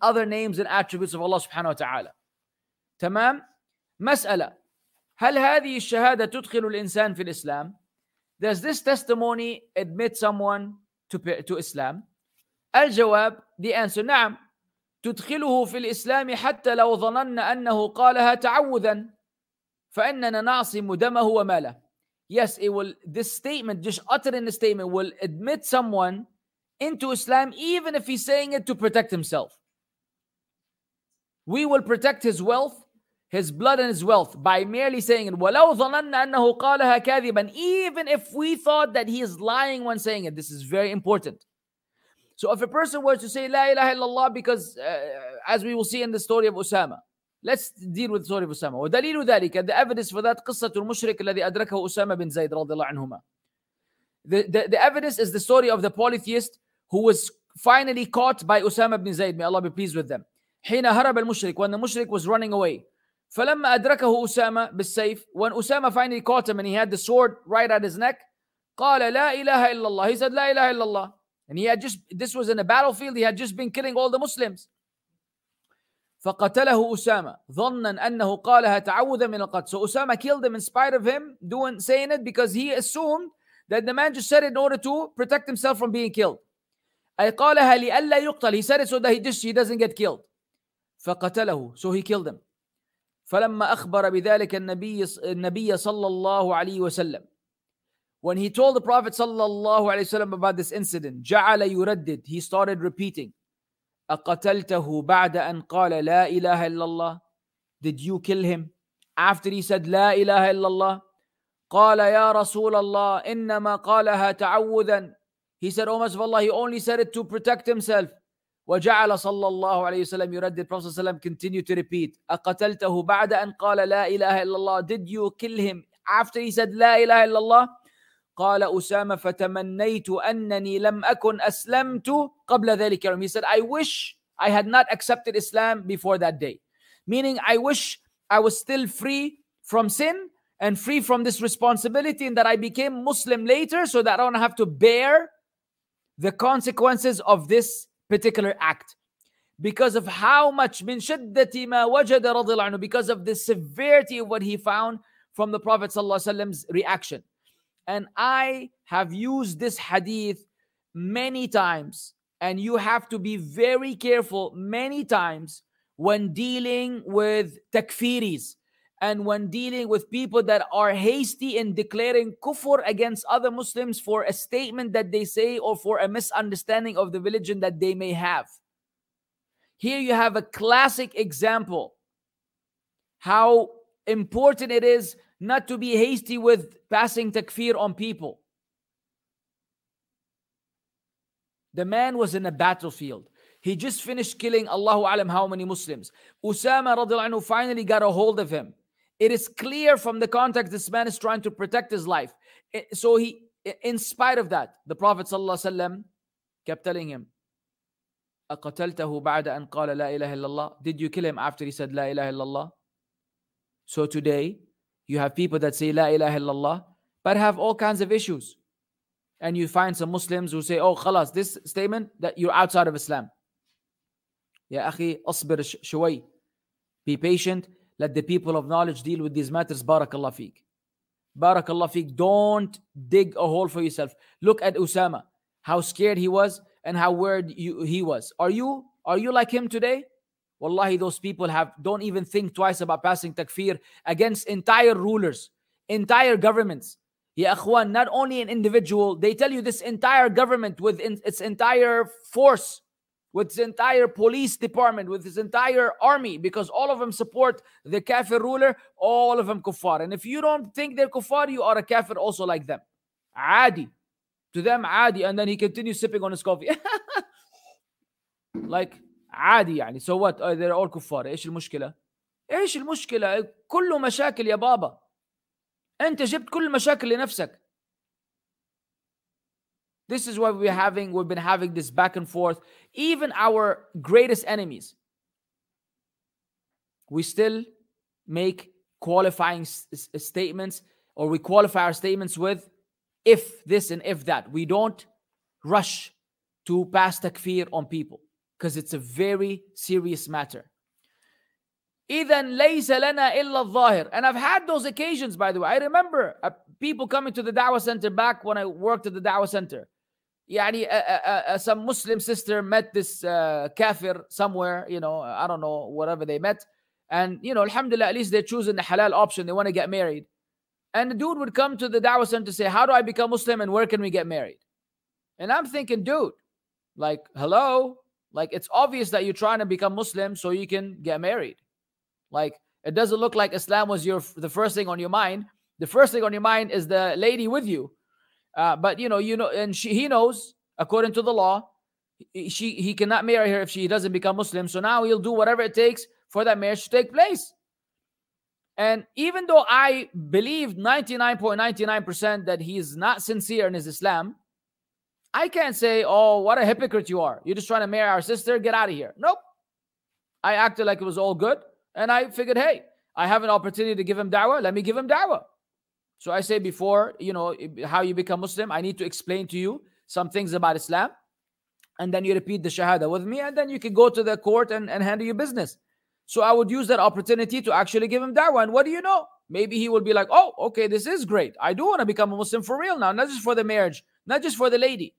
other names and attributes of Allah wa ta'ala. تمام؟ مسألة هل هذه الشهادة تدخل الإنسان في الإسلام؟ Does this testimony admit someone to, to Islam? الجواب the answer نعم تدخله في الإسلام حتى لو ظننا أنه قالها تعوذا فإننا نعصم دمه وماله Yes, it will. This statement, just uttering the statement, will admit someone into Islam, even if he's saying it to protect himself. We will protect his wealth, his blood and his wealth by merely saying it. وَلَوْ ظَنَنَّا أَنَّهُ قَالَهَا كَاذِبًا Even if we thought that he is lying when saying it. This is very important. So if a person were to say La ilaha illallah because uh, as we will see in the story of Usama, let's deal with the story of Usama. ودليل ذلك, the evidence for that قصة المشرك الذي أدركه أسامة بن زيد رضي الله عنهما. The, the, the evidence is the story of the polytheist who was finally caught by Usama bin Zayd. May Allah be pleased with them. حين هرب المشرك when the mushrik was running away فلما أدركه أسامة بالسيف when Usama finally caught him and he had the sword right at his neck قال لا إله إلا الله he said لا إله إلا الله and he had just this was in a battlefield he had just been killing all the Muslims فقتله أسامة ظنا أنه قالها تعوذا من القتل so Usama killed him in spite of him doing saying it because he assumed that the man just said it in order to protect himself from being killed أي قالها لئلا يقتل he said it so that he just he doesn't get killed فقتله so he killed him فلما أخبر بذلك النبي النبي صلى الله عليه وسلم when he told the Prophet صلى الله عليه وسلم about this incident جعل يردد he started repeating أقتلته بعد أن قال لا إله إلا الله؟ Did you kill him after he said لا إله إلا الله؟ قال يا رسول الله إنما قالها تعوذا. He said oh Messenger of Allah he only said it to protect himself. وجعل صلى الله عليه وسلم يردد Prophet صلى الله عليه وسلم continue to repeat. أقتلته بعد أن قال لا إله إلا الله. Did you kill him after he said لا إله إلا الله؟ قال أسامة فتمنيت أنني لم أكن أسلمت قبل ذلك يوم he said I wish I had not accepted Islam before that day meaning I wish I was still free from sin and free from this responsibility and that I became Muslim later so that I don't have to bear the consequences of this particular act because of how much min shiddati ma wajada anhu because of the severity of what he found from the Prophet Prophet's reaction. And I have used this hadith many times, and you have to be very careful many times when dealing with takfiris and when dealing with people that are hasty in declaring kufr against other Muslims for a statement that they say or for a misunderstanding of the religion that they may have. Here you have a classic example how important it is not to be hasty with passing takfir on people. The man was in a battlefield. He just finished killing Allahu alam how many Muslims. Usama anhu finally got a hold of him. It is clear from the context this man is trying to protect his life. So he, in spite of that, the Prophet ﷺ kept telling him, أقتلته بعد أن قال لا إله إلا الله? Did you kill him after he said لا إله إلا الله? So today, you have people that say La ilaha illallah, but have all kinds of issues. And you find some Muslims who say, Oh, khalas, this statement that you're outside of Islam. Ya akhi, asbir shway. Be patient. Let the people of knowledge deal with these matters. Barakallah fik. Barakallah fik. Don't dig a hole for yourself. Look at Usama, how scared he was and how worried you, he was. Are you are you like him today? Wallahi, those people have don't even think twice about passing takfir against entire rulers, entire governments. Ya akhwan, not only an individual, they tell you this entire government with its entire force, with its entire police department, with its entire army, because all of them support the kafir ruler, all of them kuffar. And if you don't think they're kuffar, you are a kafir also like them. Adi. To them, adi. And then he continues sipping on his coffee. (laughs) like, عادي يعني سو وات they're all كفار ايش المشكله ايش المشكله كله مشاكل يا بابا انت جبت كل المشاكل لنفسك This is why we're having we've been having this back and forth even our greatest enemies we still make qualifying statements or we qualify our statements with if this and if that we don't rush to pass takfir on people because it's a very serious matter. إذا ليس لنا إلا الظاهر. And I've had those occasions, by the way. I remember uh, people coming to the Dawah Center back when I worked at the Dawah Center. Yani, uh, uh, uh, some Muslim sister met this uh, kafir somewhere, you know, I don't know, whatever they met. And, you know, alhamdulillah, at least they're choosing the halal option. They want to get married. And the dude would come to the Dawah Center to say, How do I become Muslim and where can we get married? And I'm thinking, dude, like, hello, Like it's obvious that you're trying to become Muslim so you can get married. Like it doesn't look like Islam was your the first thing on your mind. The first thing on your mind is the lady with you. Uh, but you know, you know, and she he knows according to the law, she he cannot marry her if she doesn't become Muslim. So now he'll do whatever it takes for that marriage to take place. And even though I believe 99.99% that he is not sincere in his Islam, I can't say, oh, what a hypocrite you are. You're just trying to marry our sister. Get out of here. Nope. I acted like it was all good. And I figured, hey, I have an opportunity to give him da'wah. Let me give him da'wah. So I say before, you know, how you become Muslim, I need to explain to you some things about Islam. And then you repeat the Shahada with me. And then you can go to the court and, and handle your business. So I would use that opportunity to actually give him da'wah. And what do you know? Maybe he will be like, oh, okay, this is great. I do want to become a Muslim for real now, not just for the marriage, not just for the lady.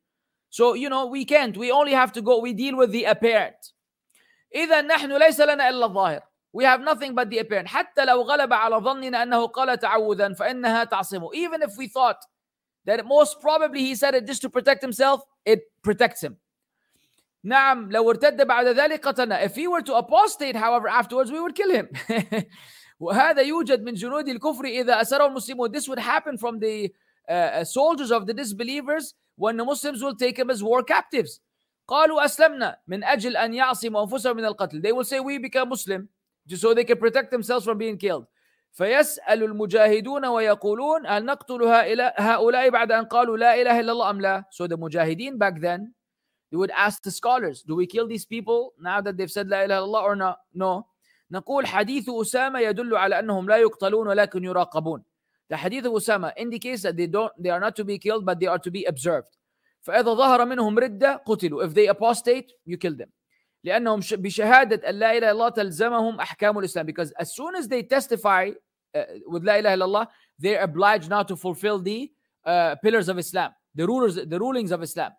So, you know, we can't. We only have to go. We deal with the apparent. إذا نحن ليس لنا إلا الظاهر. We have nothing but the apparent. حتى لو غلب على ظننا أنه قال تعوذا فإنها تعصمه. Even if we thought that most probably he said it just to protect himself, it protects him. نعم لو ارتد بعد ذلك قتلنا. If he were to apostate, however, afterwards we would kill him. (laughs) وهذا يوجد من جنود الكفر إذا أسره المسلمون. This would happen from the uh, soldiers of the disbelievers when the Muslims will take him as war captives. قالوا أسلمنا من أجل أن يعصموا أنفسهم من القتل. They will say we become Muslim just so they can protect themselves from being killed. فيسأل المجاهدون ويقولون هل نقتل هؤلاء بعد أن قالوا لا إله إلا الله أم لا? So the mujahideen back then they would ask the scholars, do we kill these people now that they've said لا إله إلا الله or not? No. نقول حديث أسامة يدل على أنهم لا يقتلون ولكن يراقبون. The hadith of Usama indicates that they don't they are not to be killed but they are to be observed. فإذا ظهر منهم ردة قتلوا. If they apostate, you kill them. لأنهم بشهادة أن لا إله إلا الله تلزمهم أحكام الإسلام because as soon as they testify uh, with لا إله إلا الله they're obliged now to fulfill the uh, pillars of Islam the rulers the rulings of Islam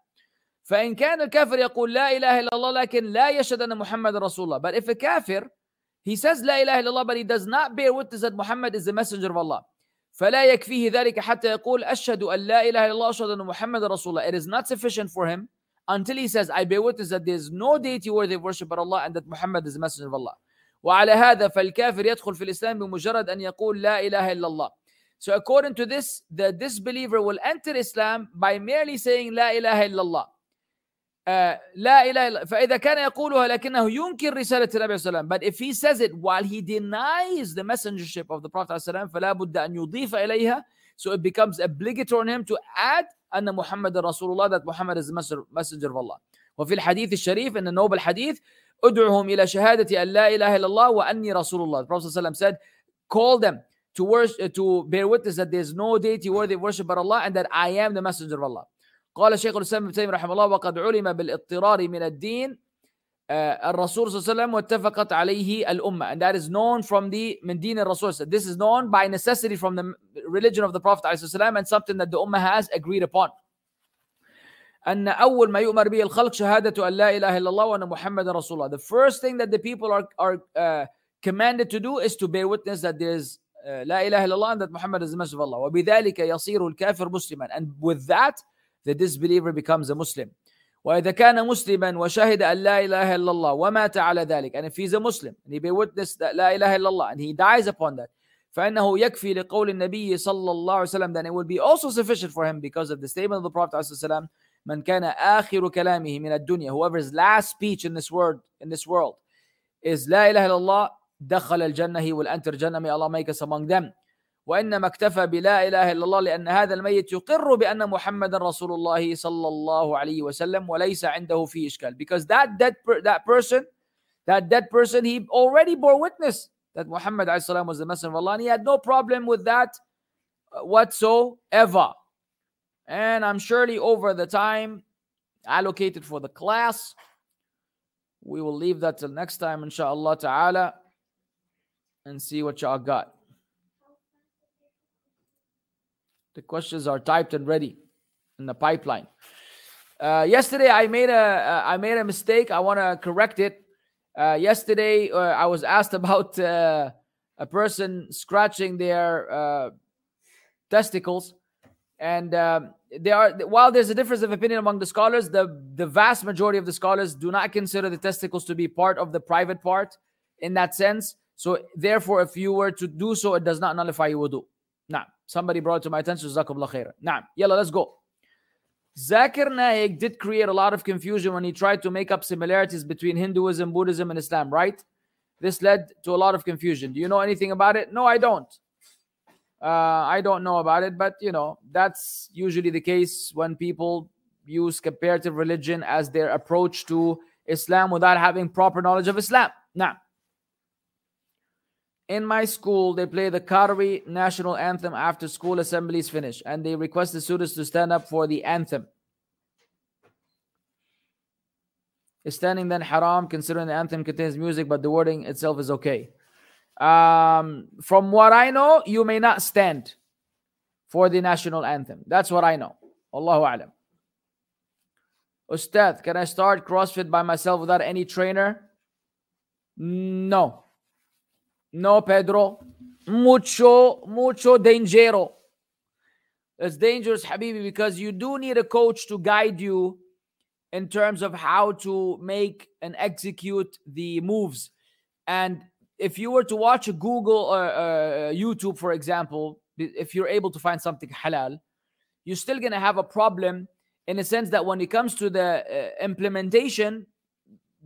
فإن كان الكافر يقول لا إله إلا الله لكن لا يشهد أن محمد رسول الله but if a kafir he says لا إله إلا الله but he does not bear witness that Muhammad is the messenger of Allah فلا يكفيه ذلك حتى يقول أشهد أن لا إله إلا الله أشهد أن محمد رسول الله it is not sufficient for him until he says I bear witness that there is no deity worthy of worship but Allah and that Muhammad is the messenger of Allah وعلى هذا فالكافر يدخل في الإسلام بمجرد أن يقول لا إله إلا الله So according to this, the disbeliever will enter Islam by merely saying لا إله إلا الله. Uh, لا إله إلا فإذا كان يقولها لكنه ينكر رسالة النبي صلى الله عليه وسلم. But if he says it while he denies the messengership of the Prophet صلى الله عليه وسلم فلا بد أن يضيف إليها so it becomes obligatory on him to add أن محمد رسول الله that Muhammad is the messenger of Allah. وفي الحديث الشريف the noble hadith ادعهم إلى شهادة أن لا إله إلا الله وأني رسول الله. The Prophet صلى الله عليه وسلم said call them to worship, to bear witness that there is no deity worthy of worship but Allah and that I am the messenger of Allah. قال شيخ الاسلام ابن تيميه رحمه الله وقد علم بالاضطرار من الدين الرسول صلى الله عليه وسلم واتفقت عليه الامه and that is known from the من دين الرسول this is known by necessity from the religion of the prophet عليه السلام and something that the ummah has agreed upon أن أول ما يؤمر به الخلق شهادة أن لا إله إلا الله وأن محمد رسول الله the first thing that the people are, are uh, commanded to do is to bear witness that there is لا إله إلا الله and that Muhammad is the messenger of Allah وبذلك يصير الكافر مسلما and with that the disbeliever becomes a Muslim وإذا كان مسلما وشهد أن لا إله إلا الله ومات على ذلك and if he's a Muslim and he be witness that لا إله إلا الله and he dies upon that فإنه يكفي لقول النبي صلى الله عليه وسلم then it will be also sufficient for him because of the statement of the Prophet عليه السلام من كان آخر كلامه من الدنيا whoever's last speech in this world in this world is لا إله إلا الله دخل الجنة he will enter Jannah may Allah make us among them وإنما اكتفى بلا إله إلا الله لأن هذا الميت يقر بأن محمد رسول الله صلى الله عليه وسلم وليس عنده فيه إشكال because that dead per, that person that dead person he already bore witness that Muhammad السلام, was the messenger of Allah and he had no problem with that whatsoever and I'm surely over the time allocated for the class we will leave that till next time inshallah ta'ala and see what y'all got. The questions are typed and ready in the pipeline. Uh, yesterday I made a uh, I made a mistake. I want to correct it. Uh, yesterday uh, I was asked (laughs) about uh, a person scratching their uh, testicles, and um, there are while there's a difference of opinion among the scholars, the the vast majority of the scholars do not consider the testicles to be part of the private part in that sense. So therefore, if you were to do so, it does not nullify your wudu. Now, somebody brought to my attention, Jazakumullah khairah. Now, yalla, let's go. Zakir Naik did create a lot of confusion when he tried to make up similarities between Hinduism, Buddhism, and Islam, right? This led to a lot of confusion. Do you know anything about it? No, I don't. Uh, I don't know about it, but you know, that's usually the case when people use comparative religion as their approach to Islam without having proper knowledge of Islam. Now, in my school, they play the Qarawi national anthem after school assemblies finish, and they request the students to stand up for the anthem. Is standing then haram, considering the anthem contains music, but the wording itself is okay. Um, from what I know, you may not stand for the national anthem. That's what I know. Allahu Alam. Ustad, can I start CrossFit by myself without any trainer? No. No, Pedro. Mucho, mucho dangero. It's dangerous, Habibi, because you do need a coach to guide you in terms of how to make and execute the moves. And if you were to watch a Google or uh, uh, YouTube, for example, if you're able to find something halal, you're still going to have a problem in a sense that when it comes to the uh, implementation,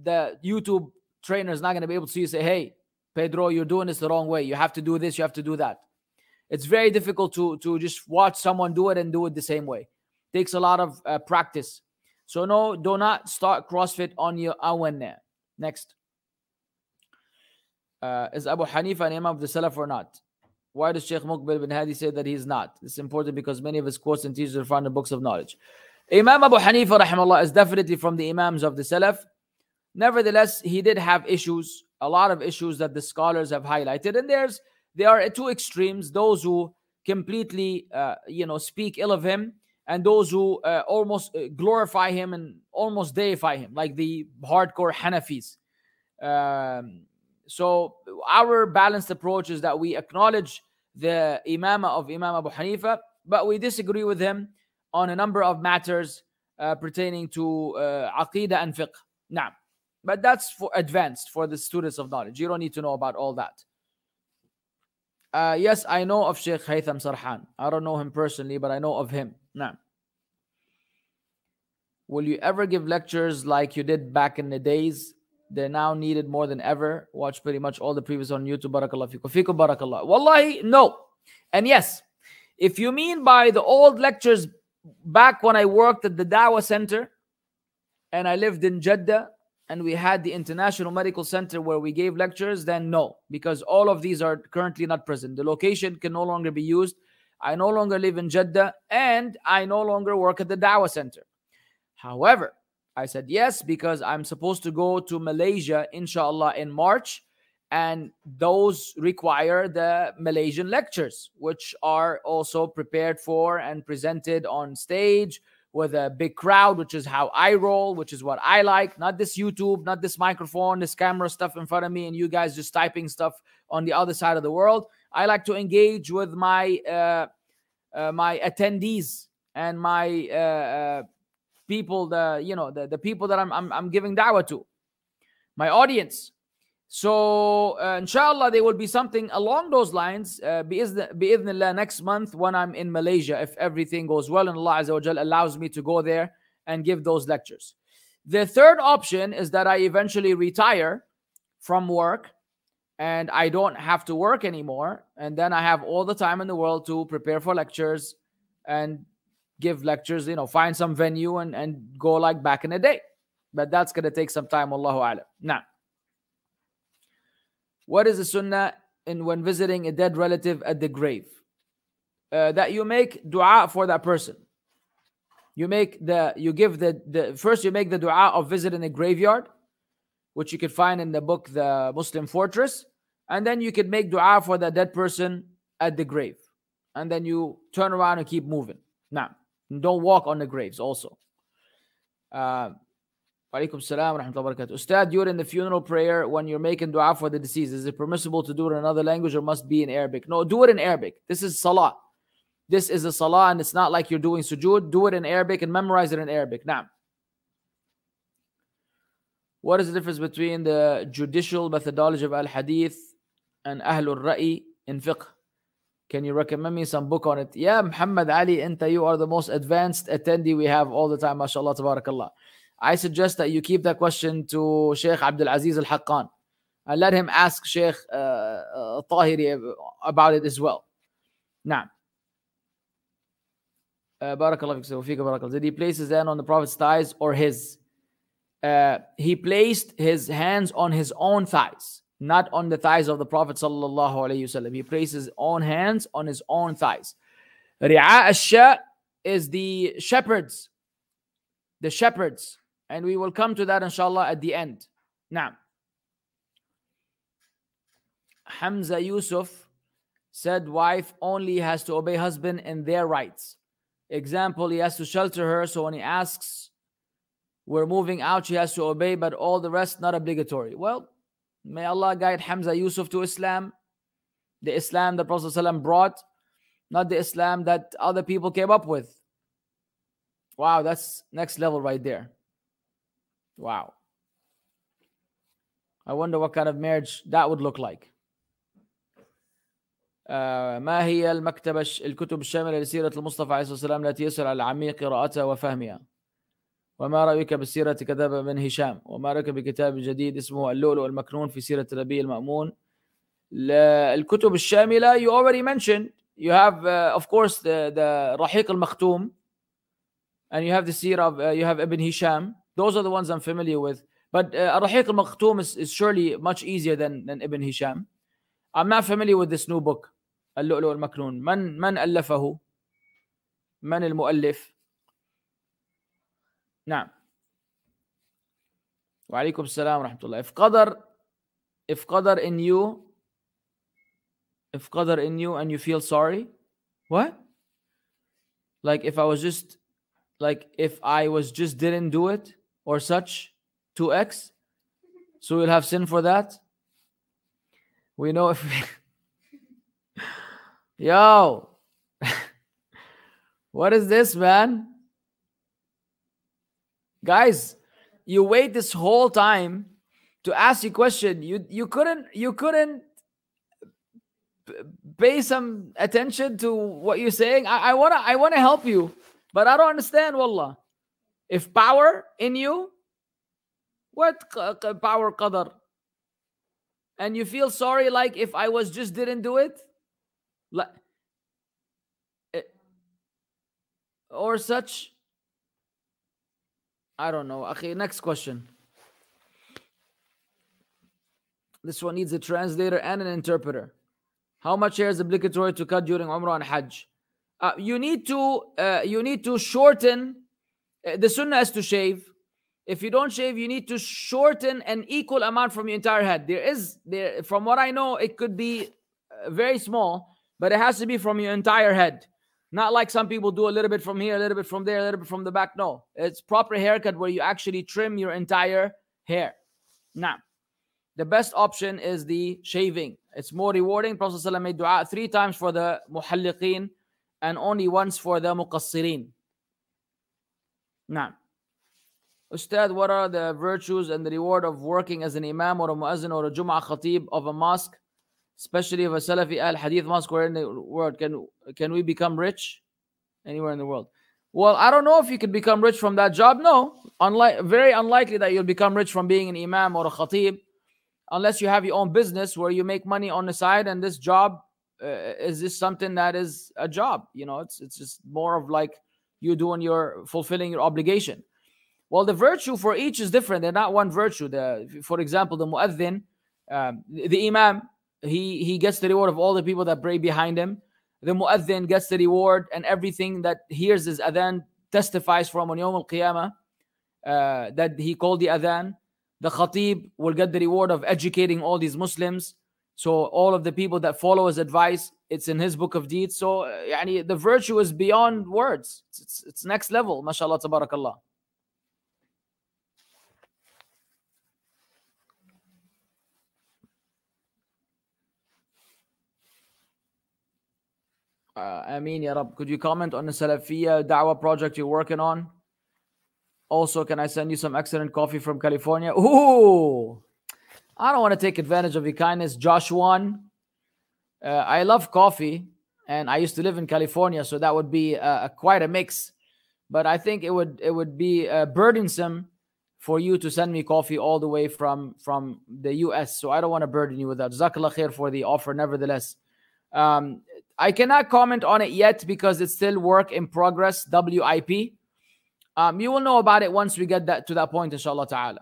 the YouTube trainer is not going to be able to see you say, hey, Pedro, you're doing this the wrong way. You have to do this, you have to do that. It's very difficult to, to just watch someone do it and do it the same way. takes a lot of uh, practice. So, no, do not start CrossFit on your own. Next. Uh, is Abu Hanifa an imam of the Salaf or not? Why does Sheikh Muqbil bin Hadi say that he's not? It's important because many of his quotes and teachings are found in books of knowledge. Imam Abu Hanifa rahimahullah is definitely from the imams of the Salaf. Nevertheless, he did have issues a lot of issues that the scholars have highlighted. And there's there are two extremes those who completely uh, you know speak ill of him and those who uh, almost uh, glorify him and almost deify him like the hardcore hanafis. Um, so our balanced approach is that we acknowledge the imama of Imam Abu Hanifa, but we disagree with him on a number of matters uh, pertaining to uh, aqidah and fiqh. Now, but that's for advanced for the students of knowledge. You don't need to know about all that. Uh, yes, I know of Sheikh Haytham Sarhan. I don't know him personally, but I know of him. Now, will you ever give lectures like you did back in the days? They're now needed more than ever. Watch pretty much all the previous on YouTube. Barakallah fikum. Fikum barakallah. Wallahi, no. And yes, if you mean by the old lectures back when I worked at the Dawah Center and I lived in Jeddah and we had the International Medical Center where we gave lectures, then no, because all of these are currently not present. The location can no longer be used. I no longer live in Jeddah and I no longer work at the Dawah Center. However, I said yes because I'm supposed to go to Malaysia, inshallah, in March. And those require the Malaysian lectures, which are also prepared for and presented on stage with a big crowd, which is how I roll, which is what I like. Not this YouTube, not this microphone, this camera stuff in front of me, and you guys just typing stuff on the other side of the world. I like to engage with my uh, uh, my attendees and my uh, uh people, the you know the, the people that I'm, I'm I'm giving da'wah to, my audience. So uh, inshallah, there will be something along those lines. Uh, bi'idhnillah, next month when I'm in Malaysia, if everything goes well and Allah Azza wa allows me to go there and give those lectures. The third option is that I eventually retire from work and I don't have to work anymore. And then I have all the time in the world to prepare for lectures and give lectures, you know, find some venue and, and go like back in the day. But that's going to take some time, Allahu Alam. Now, what is the sunnah in when visiting a dead relative at the grave? Uh, that you make dua for that person. You make the you give the the first you make the dua of visiting a graveyard, which you can find in the book The Muslim Fortress, and then you could make dua for the dead person at the grave, and then you turn around and keep moving. Now, don't walk on the graves also. Uh, Alaikum salam wa rahmatullahi wa. Ustad, during the funeral prayer, when you're making dua for the deceased, is it permissible to do it in another language or must be in Arabic? No, do it in Arabic. This is salah. This is a salah and it's not like you're doing sujood. Do it in Arabic and memorize it in Arabic. Now, what is the difference between the judicial methodology of Al Hadith and Ahlul Ra'i in fiqh? Can you recommend me some book on it? Yeah, Muhammad Ali, anta, you are the most advanced attendee we have all the time. MashaAllah, tabarakallah. I suggest that you keep that question to Sheikh Abdul Aziz Al Haqqan and let him ask Sheikh uh, uh, Tahiri about it as well. Now, uh, Barakallah Did he place his hand on the Prophet's thighs or his? Uh, he placed his hands on his own thighs, not on the thighs of the Prophet sallallahu alaihi wasallam. He placed his own hands on his own thighs. Ri'a is the shepherds, the shepherds and we will come to that inshallah at the end. Now, Hamza Yusuf said wife only has to obey husband in their rights. Example, he has to shelter her, so when he asks, we're moving out, she has to obey, but all the rest not obligatory. Well, may Allah guide Hamza Yusuf to Islam, the Islam that Prophet ﷺ brought, not the Islam that other people came up with. Wow, that's next level right there. Wow. I wonder what kind of marriage that would look like. آه ما هي المكتبة الكتب الشاملة لسيرة المصطفى عليه الصلاة والسلام التي يسر على العميق قراءتها وفهمها؟ وما رأيك بالسيرة كتب من هشام؟ وما رأيك بكتاب جديد اسمه اللؤلؤ المكنون في سيرة النبي المأمون؟ الكتب الشاملة you already mentioned. You have uh, of course the, the رحيق المختوم and you have the seerah of uh, you have Ibn Hisham. those are the ones I'm familiar with. But uh, Rahiq al Makhtoum is, is surely much easier than, than Ibn Hisham. I'm not familiar with this new book, Al-Lu'lu al-Maknoon. Man, man ألفه؟ من المؤلف؟ نعم. وعليكم السلام ورحمة الله. If qadar, if qadar in you, if qadar in you and you feel sorry, what? Like if I was just, like if I was just didn't do it, or such 2x so we'll have sin for that We know if (laughs) Yo. (laughs) what is this, man? Guys, you wait this whole time to ask you question. You you couldn't you couldn't pay some attention to what you're saying. I, I wanna I wanna help you, but I don't understand, wallah. If power in you, what power qadar? And you feel sorry like if I was just didn't do it? Like eh, or such I don't know. Okay, next question. This one needs a translator and an interpreter. How much hair is obligatory to cut during Umrah and Hajj? Uh, you need to uh, you need to shorten. Uh, the sunnah is to shave. If you don't shave, you need to shorten an equal amount from your entire head. There is there, from what I know, it could be uh, very small, but it has to be from your entire head. Not like some people do a little bit from here, a little bit from there, a little bit from the back. No, it's proper haircut where you actually trim your entire hair. Now, the best option is the shaving. It's more rewarding. Prophet ﷺ made dua three times for the muhalliqeen and only once for the muqassirin. Now, Ustad, what are the virtues and the reward of working as an imam or a muazzin or a Jum'ah khatib of a mosque, especially of a Salafi al Hadith mosque where in the world? Can, can we become rich anywhere in the world? Well, I don't know if you can become rich from that job. No, unlike very unlikely that you'll become rich from being an imam or a khatib unless you have your own business where you make money on the side and this job uh, is this something that is a job you know it's it's just more of like you doing your fulfilling your obligation. Well the virtue for each is different. They're not one virtue. The for example the muaddin um, the imam he he gets the reward of all the people that pray behind him. The muaddin gets the reward and everything that hears his adhan testifies from on yawm al-qiyamah uh, that he called the adhan. The khatib will get the reward of educating all these Muslims. So all of the people that follow his advice, it's in his book of deeds. So يعني, the virtue is beyond words. It's, it's, it's next level. MashaAllah, tabarakallah. Uh, Ameen, Ya Rab. Could you comment on the Salafiyya Da'wah project you're working on? Also, can I send you some excellent coffee from California? Ooh, I don't want to take advantage of your kindness, Joshua. uh, I love coffee, and I used to live in California, so that would be uh, quite a mix. But I think it would it would be uh, burdensome for you to send me coffee all the way from from the U.S. So I don't want to burden you with that. Jazakallah khair for the offer, nevertheless. Um, I cannot comment on it yet because it's still work in progress. WIP. Um, you will know about it once we get that to that point, inshallah ta'ala.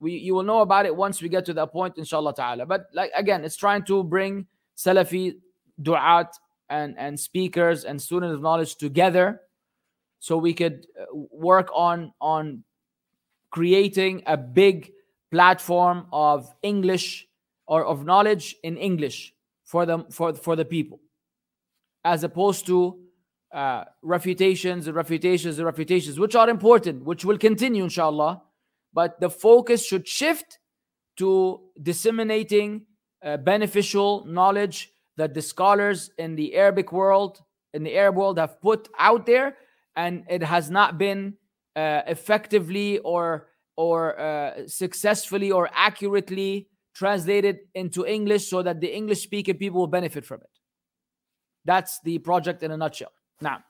We you will know about it once we get to that point, inshallah ta'ala. But like again, it's trying to bring Salafi du'at and, and speakers and students of knowledge together so we could uh, work on on creating a big platform of English or of knowledge in English for them for, for the people as opposed to uh, refutations and refutations and refutations, which are important, which will continue, inshallah. But the focus should shift to disseminating uh, beneficial knowledge that the scholars in the Arabic world, in the Arab world, have put out there, and it has not been uh, effectively or or uh, successfully or accurately translated into English, so that the English speaking people will benefit from it. That's the project in a nutshell. Now,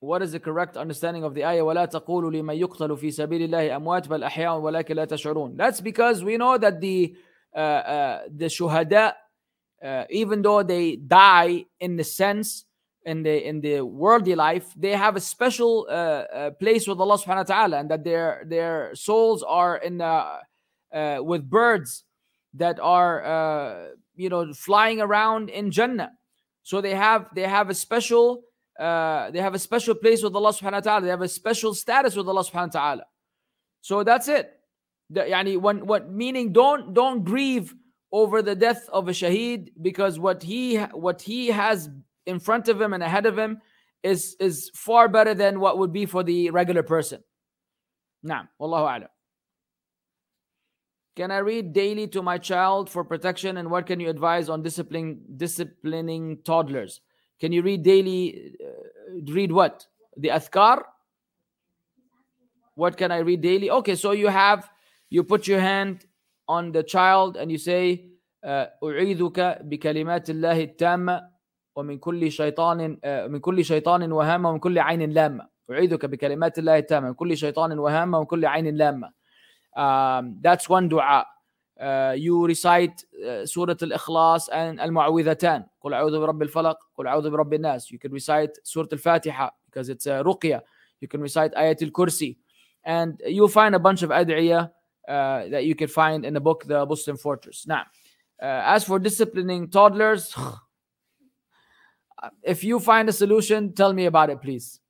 what is the correct understanding of the ayah ولا تقولوا لمن يقتل في سبيل الله أموات بل أحياء ولكن لا تشعرون that's because we know that the uh, uh, the shuhada uh, even though they die in the sense in the in the worldly life they have a special uh, uh, place with Allah subhanahu wa ta'ala and that their their souls are in the, uh, with birds that are you know flying around in Jannah. So they have they have a special uh, they have a special place with Allah subhanahu wa ta'ala. They have a special status with Allah subhanahu wa ta'ala. So that's it. The, yani when what meaning don't don't grieve over the death of a shaheed because what he what he has in front of him and ahead of him is is far better than what would be for the regular person. Now, wallahu a'lam. Can I read daily to my child for protection? And what can you advise on disciplining disciplining toddlers? Can you read daily? Uh, read what? The adhkar? What can I read daily? Okay, so you have, you put your hand on the child and you say, أعيذك بكلمات الله التامة ومن كل شيطان من كل شيطان وهامة ومن كل عين لامة أعيذك بكلمات الله التامة من كل شيطان وهامة ومن كل عين لامة um, that's one dua uh, you recite uh, سورة الإخلاص and المعوذتان قل أعوذ برب الفلق قل أعوذ برب الناس you can recite سورة الفاتحة because it's a رقية you can recite آية الكرسي and you'll find a bunch of ad'iyah uh, that you can find in the book The Muslim Fortress. Now, uh, as for disciplining toddlers, (sighs) if you find a solution, tell me about it, please.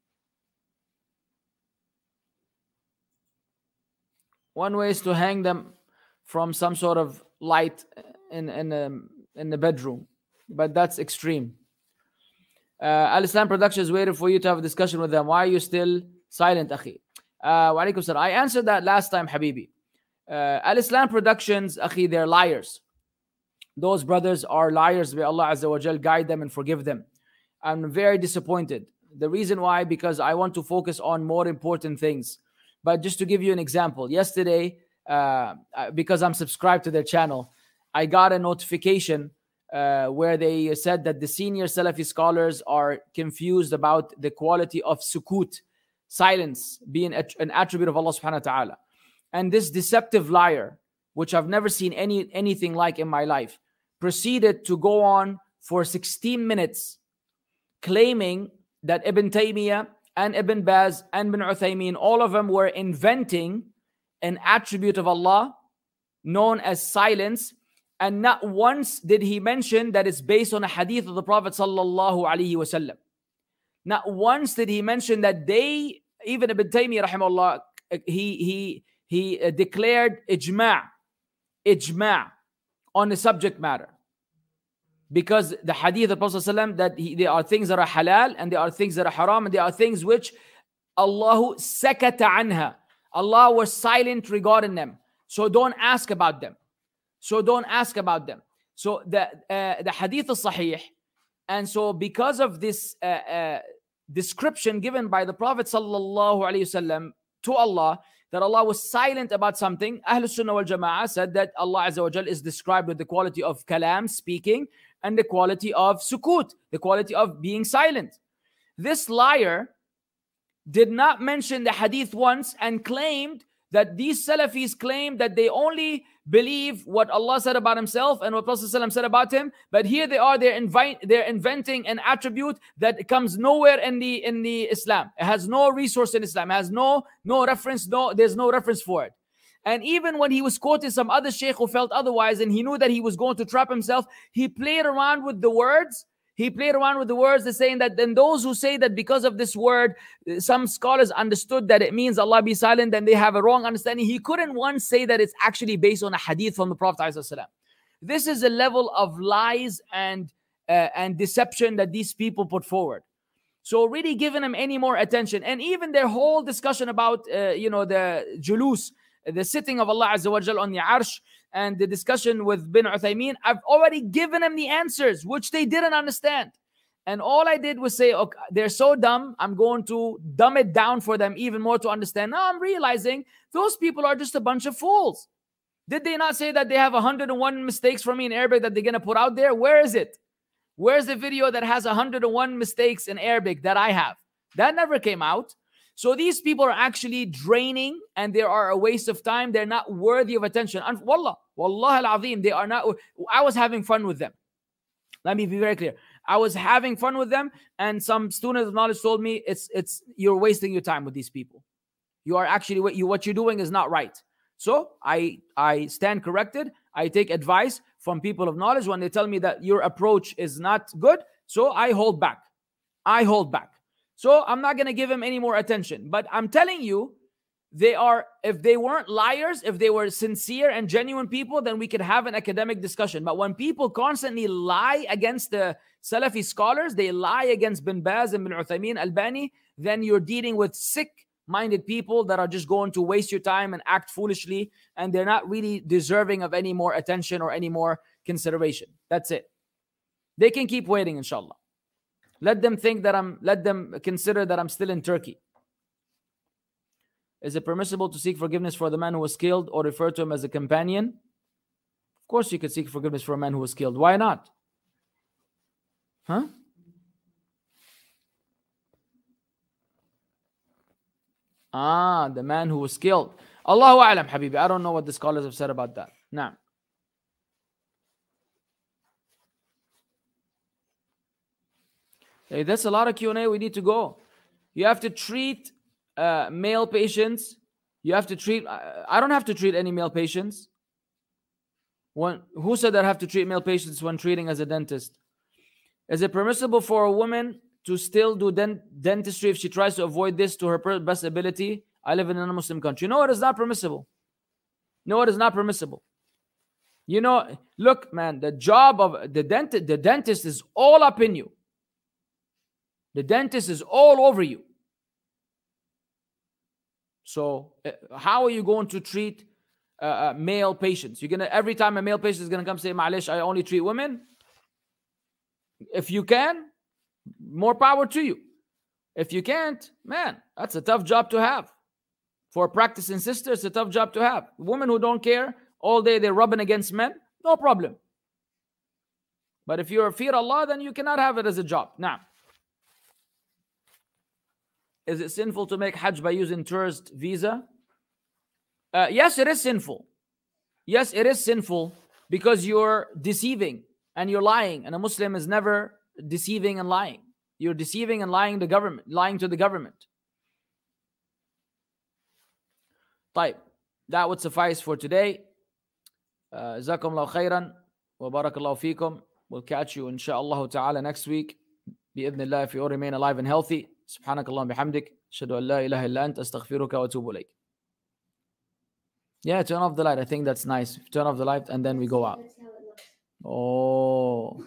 One way is to hang them from some sort of light in in um, in the bedroom, but that's extreme. Uh, Al Islam Productions waited for you to have a discussion with them. Why are you still silent, Akhi? Uh, I answered that last time, Habibi. Uh, Al Islam Productions, Akhi, they're liars. Those brothers are liars. May Allah Azza wa Jal guide them and forgive them. I'm very disappointed. The reason why, because I want to focus on more important things. But just to give you an example, yesterday, uh, uh, because I'm subscribed to their channel, I got a notification uh, where they said that the senior Salafi scholars are confused about the quality of sukut, silence, being an attribute of Allah subhanahu wa ta'ala. And this deceptive liar, which I've never seen any anything like in my life, proceeded to go on for 16 minutes claiming that Ibn Taymiyyah and Ibn Baz and Ibn Uthaymeen, all of them were inventing an attribute of Allah known as silence. And not once did he mention that it's based on a hadith of the Prophet wasallam. Not once did he mention that they, even Ibn Taymiyyah, rahimahullah, he he he declared ijma' ijma' on the subject matter because the hadith of the Prophet ﷺ that he, there are things that are halal and there are things that are haram and there are things which Allah sakata anha. Allah was silent regarding them. So don't ask about them. So don't ask about them. So the uh, the hadith is sahih. And so because of this uh, uh, description given by the Prophet sallallahu to Allah, that Allah was silent about something, Ahlul Sunnah wal Jama'ah said that Allah is described with the quality of kalam, speaking, and the quality of sukut, the quality of being silent. This liar did not mention the hadith once and claimed that these Salafis claim that they only believe what Allah said about Himself and what Prophet said about Him. But here they are, they're, invite, they're inventing an attribute that comes nowhere in the in the Islam. It has no resource in Islam. It has no no reference. No, there's no reference for it. And even when he was quoting some other sheikh who felt otherwise, and he knew that he was going to trap himself, he played around with the words he played around with the words, saying that then those who say that because of this word, some scholars understood that it means Allah be silent, and they have a wrong understanding. He couldn't once say that it's actually based on a hadith from the Prophet. This is a level of lies and uh, and deception that these people put forward. So really giving them any more attention, and even their whole discussion about uh, you know the julus, the sitting of Allah Azza on the arsh, and the discussion with bin Uthaymeen, I've already given them the answers, which they didn't understand. And all I did was say, okay, they're so dumb, I'm going to dumb it down for them even more to understand. Now I'm realizing those people are just a bunch of fools. Did they not say that they have 101 mistakes for me in Arabic that they're going to put out there? Where is it? Where's the video that has 101 mistakes in Arabic that I have? That never came out. So these people are actually draining and they are a waste of time. They're not worthy of attention. And wallah, wallah al azim, they are not. I was having fun with them. Let me be very clear. I was having fun with them, and some students of knowledge told me it's it's you're wasting your time with these people. You are actually what you what you're doing is not right. So I I stand corrected. I take advice from people of knowledge when they tell me that your approach is not good. So I hold back. I hold back. So I'm not to give him any more attention. But I'm telling you, they are, if they weren't liars, if they were sincere and genuine people, then we could have an academic discussion. But when people constantly lie against the Salafi scholars, they lie against bin Baz and bin Uthaymeen Albani, then you're dealing with sick minded people that are just going to waste your time and act foolishly, and they're not really deserving of any more attention or any more consideration. That's it. They can keep waiting, inshallah. Let them think that I'm, let them consider that I'm still in Turkey. Is it permissible to seek forgiveness for the man who was killed or refer to him as a companion? Of course, you could seek forgiveness for a man who was killed. Why not? Huh? Ah, the man who was killed. Allahu A'lam, Habibi. I don't know what the scholars have said about that. Now. Hey, that's a lot of Q&A. We need to go. You have to treat uh, male patients. You have to treat. I don't have to treat any male patients. When, who said that I have to treat male patients when treating as a dentist? Is it permissible for a woman to still do dent- dentistry if she tries to avoid this to her best ability? I live in a Muslim country. No, it is not permissible. No, it is not permissible. You know, look, man, the job of the dentist, the dentist is all up in you. The dentist is all over you. So, uh, how are you going to treat uh, uh, male patients? You're gonna every time a male patient is gonna come say, "Malish, I only treat women." If you can, more power to you. If you can't, man, that's a tough job to have. For practicing sister, it's a tough job to have. Women who don't care all day, they're rubbing against men, no problem. But if you're a fear Allah, then you cannot have it as a job. Now, is it sinful to make Hajj by using tourist visa? Uh, yes, it is sinful. Yes, it is sinful because you're deceiving and you're lying, and a Muslim is never deceiving and lying. You're deceiving and lying the government, lying to the government. طيب, that would suffice for today. جزاكم الله خيرا وبارك الله فيكم. We'll catch you inshallah ta'ala next week. بإذن الله if you all remain alive and healthy. سبحانك اللهم بحمدك أشهد أن لا إله إلا أنت أستغفرك وأتوب إليك Yeah, turn off the light. I think that's nice. Turn off the light and then we go out. Oh.